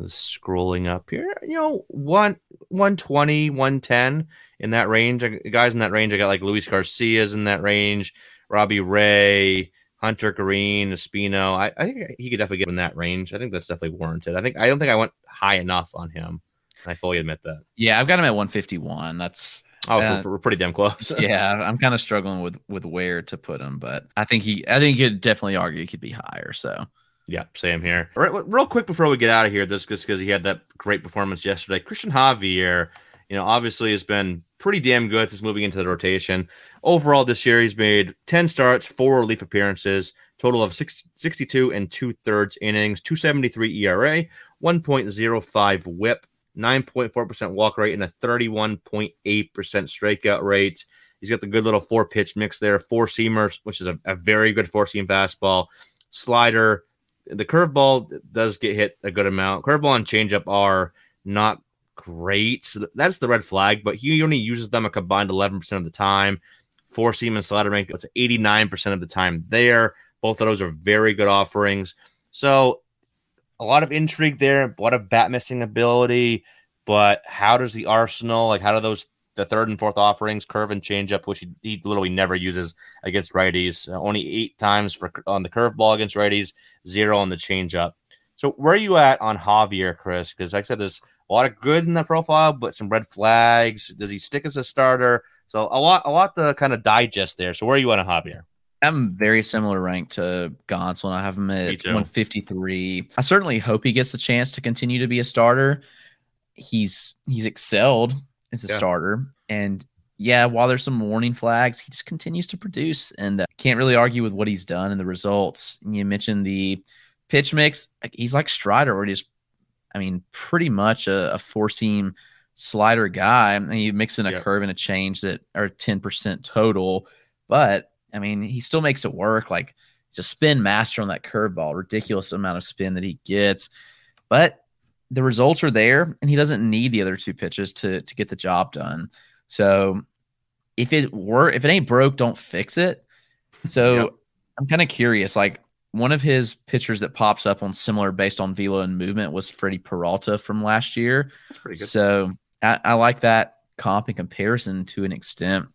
scrolling up here, you know, one 120, 110 in that range. I- Guys in that range, I got like Luis Garcia's in that range, Robbie Ray, Hunter Greene, Espino. I, I think he could definitely get in that range. I think that's definitely warranted. I think I don't think I went high enough on him. I fully admit that. Yeah, I've got him at 151. That's Oh, Uh, we're pretty damn close. (laughs) yeah, (laughs) I'm kind of struggling with with where to put him, but I think he I think you could definitely argue he could be higher. So Yeah, same here. All right, real quick before we get out of here, this just because he had that great performance yesterday. Christian Javier, you know, obviously has been pretty damn good since moving into the rotation. Overall, this year he's made 10 starts, four relief appearances, total of six, 62 and two thirds innings, 273 ERA, 1.05 whip, 9.4% walk rate, and a 31.8% strikeout rate. He's got the good little four pitch mix there, four seamers, which is a, a very good four seam fastball, slider, the curveball does get hit a good amount. Curveball and changeup are not great. So that's the red flag, but he only uses them a combined 11% of the time. Four seam and slider rank, that's 89% of the time there. Both of those are very good offerings. So a lot of intrigue there, a lot of bat missing ability. But how does the arsenal, like, how do those, the third and fourth offerings, curve and changeup, which he, he literally never uses against righties, uh, only eight times for on the curveball against righties, zero on the changeup. So where are you at on Javier, Chris? Because like I said, there's a lot of good in the profile, but some red flags. Does he stick as a starter? So a lot, a lot to kind of digest there. So where are you at on Javier? I'm very similar rank to Gonsolin. I have him at 153. I certainly hope he gets a chance to continue to be a starter. He's he's excelled as a Yeah. starter, and yeah, while there's some warning flags, he just continues to produce, and uh, can't really argue with what he's done and the results. And you mentioned the pitch mix; he's like Strider, where he's, I mean, pretty much a, a four seam slider guy, and you mix in a Yeah. curve and a change that are 10% total, but I mean, he still makes it work. Like he's a spin master on that curveball, ridiculous amount of spin that he gets. But the results are there, and he doesn't need the other two pitches to to get the job done. So if it were if it ain't broke, don't fix it. So Yep. I'm kind of curious. Like one of his pitchers that pops up on similar based on velo and movement was Freddie Peralta from last year. That's pretty good. So I, I like that comp in comparison to an extent.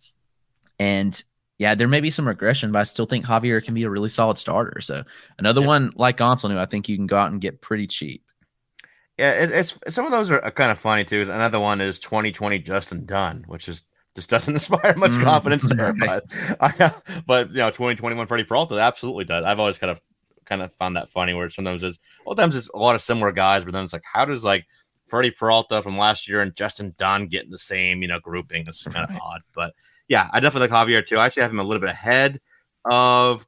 And yeah, there may be some regression, but I still think Javier can be a really solid starter. So another Yeah. one like Gonsolin, who I think you can go out and get pretty cheap. Yeah, it, it's some of those are kind of funny too. Another one is 2020 Justin Dunn, which is just doesn't (laughs) inspire much Mm, confidence (laughs) there. But (laughs) I, but you know, 2021 Freddie Peralta absolutely does. I've always kind of kind of found that funny where sometimes it's well, times it's a lot of similar guys, but then it's like, how does like Freddie Peralta from last year and Justin Dunn get in the same you know grouping? It's kind of odd, but yeah, I definitely like Javier too. I actually have him a little bit ahead of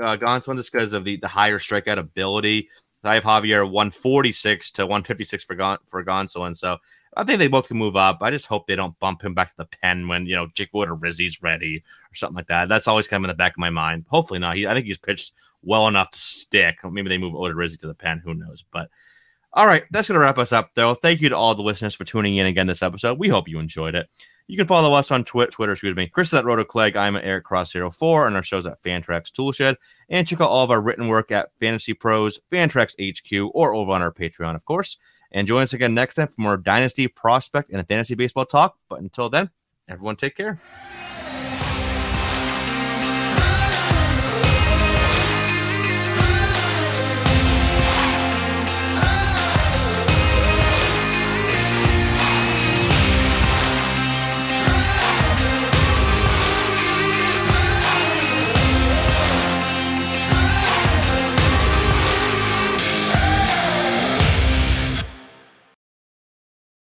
uh, Gonsolin just because of the the higher strikeout ability. I have Javier 146 to 156 for Gon- for Gonsolin. So I think they both can move up. I just hope they don't bump him back to the pen when you know Jake Odorizzi's ready or something like that. That's always kind of in the back of my mind. Hopefully not. He, I think he's pitched well enough to stick. Maybe they move Odorizzi to the pen. Who knows? But all right, that's going to wrap us up, though. Thank you to all the listeners for tuning in again this episode. We hope you enjoyed it. You can follow us on Twitter, Twitter, excuse me. Chris is at RotoClegg. I'm at Eric Cross04, and our show's at Fantrax Toolshed. And check out all of our written work at Fantasy Pros, Fantrax HQ, or over on our Patreon, of course. And join us again next time for more Dynasty, Prospect, and Fantasy Baseball talk. But until then, everyone take care.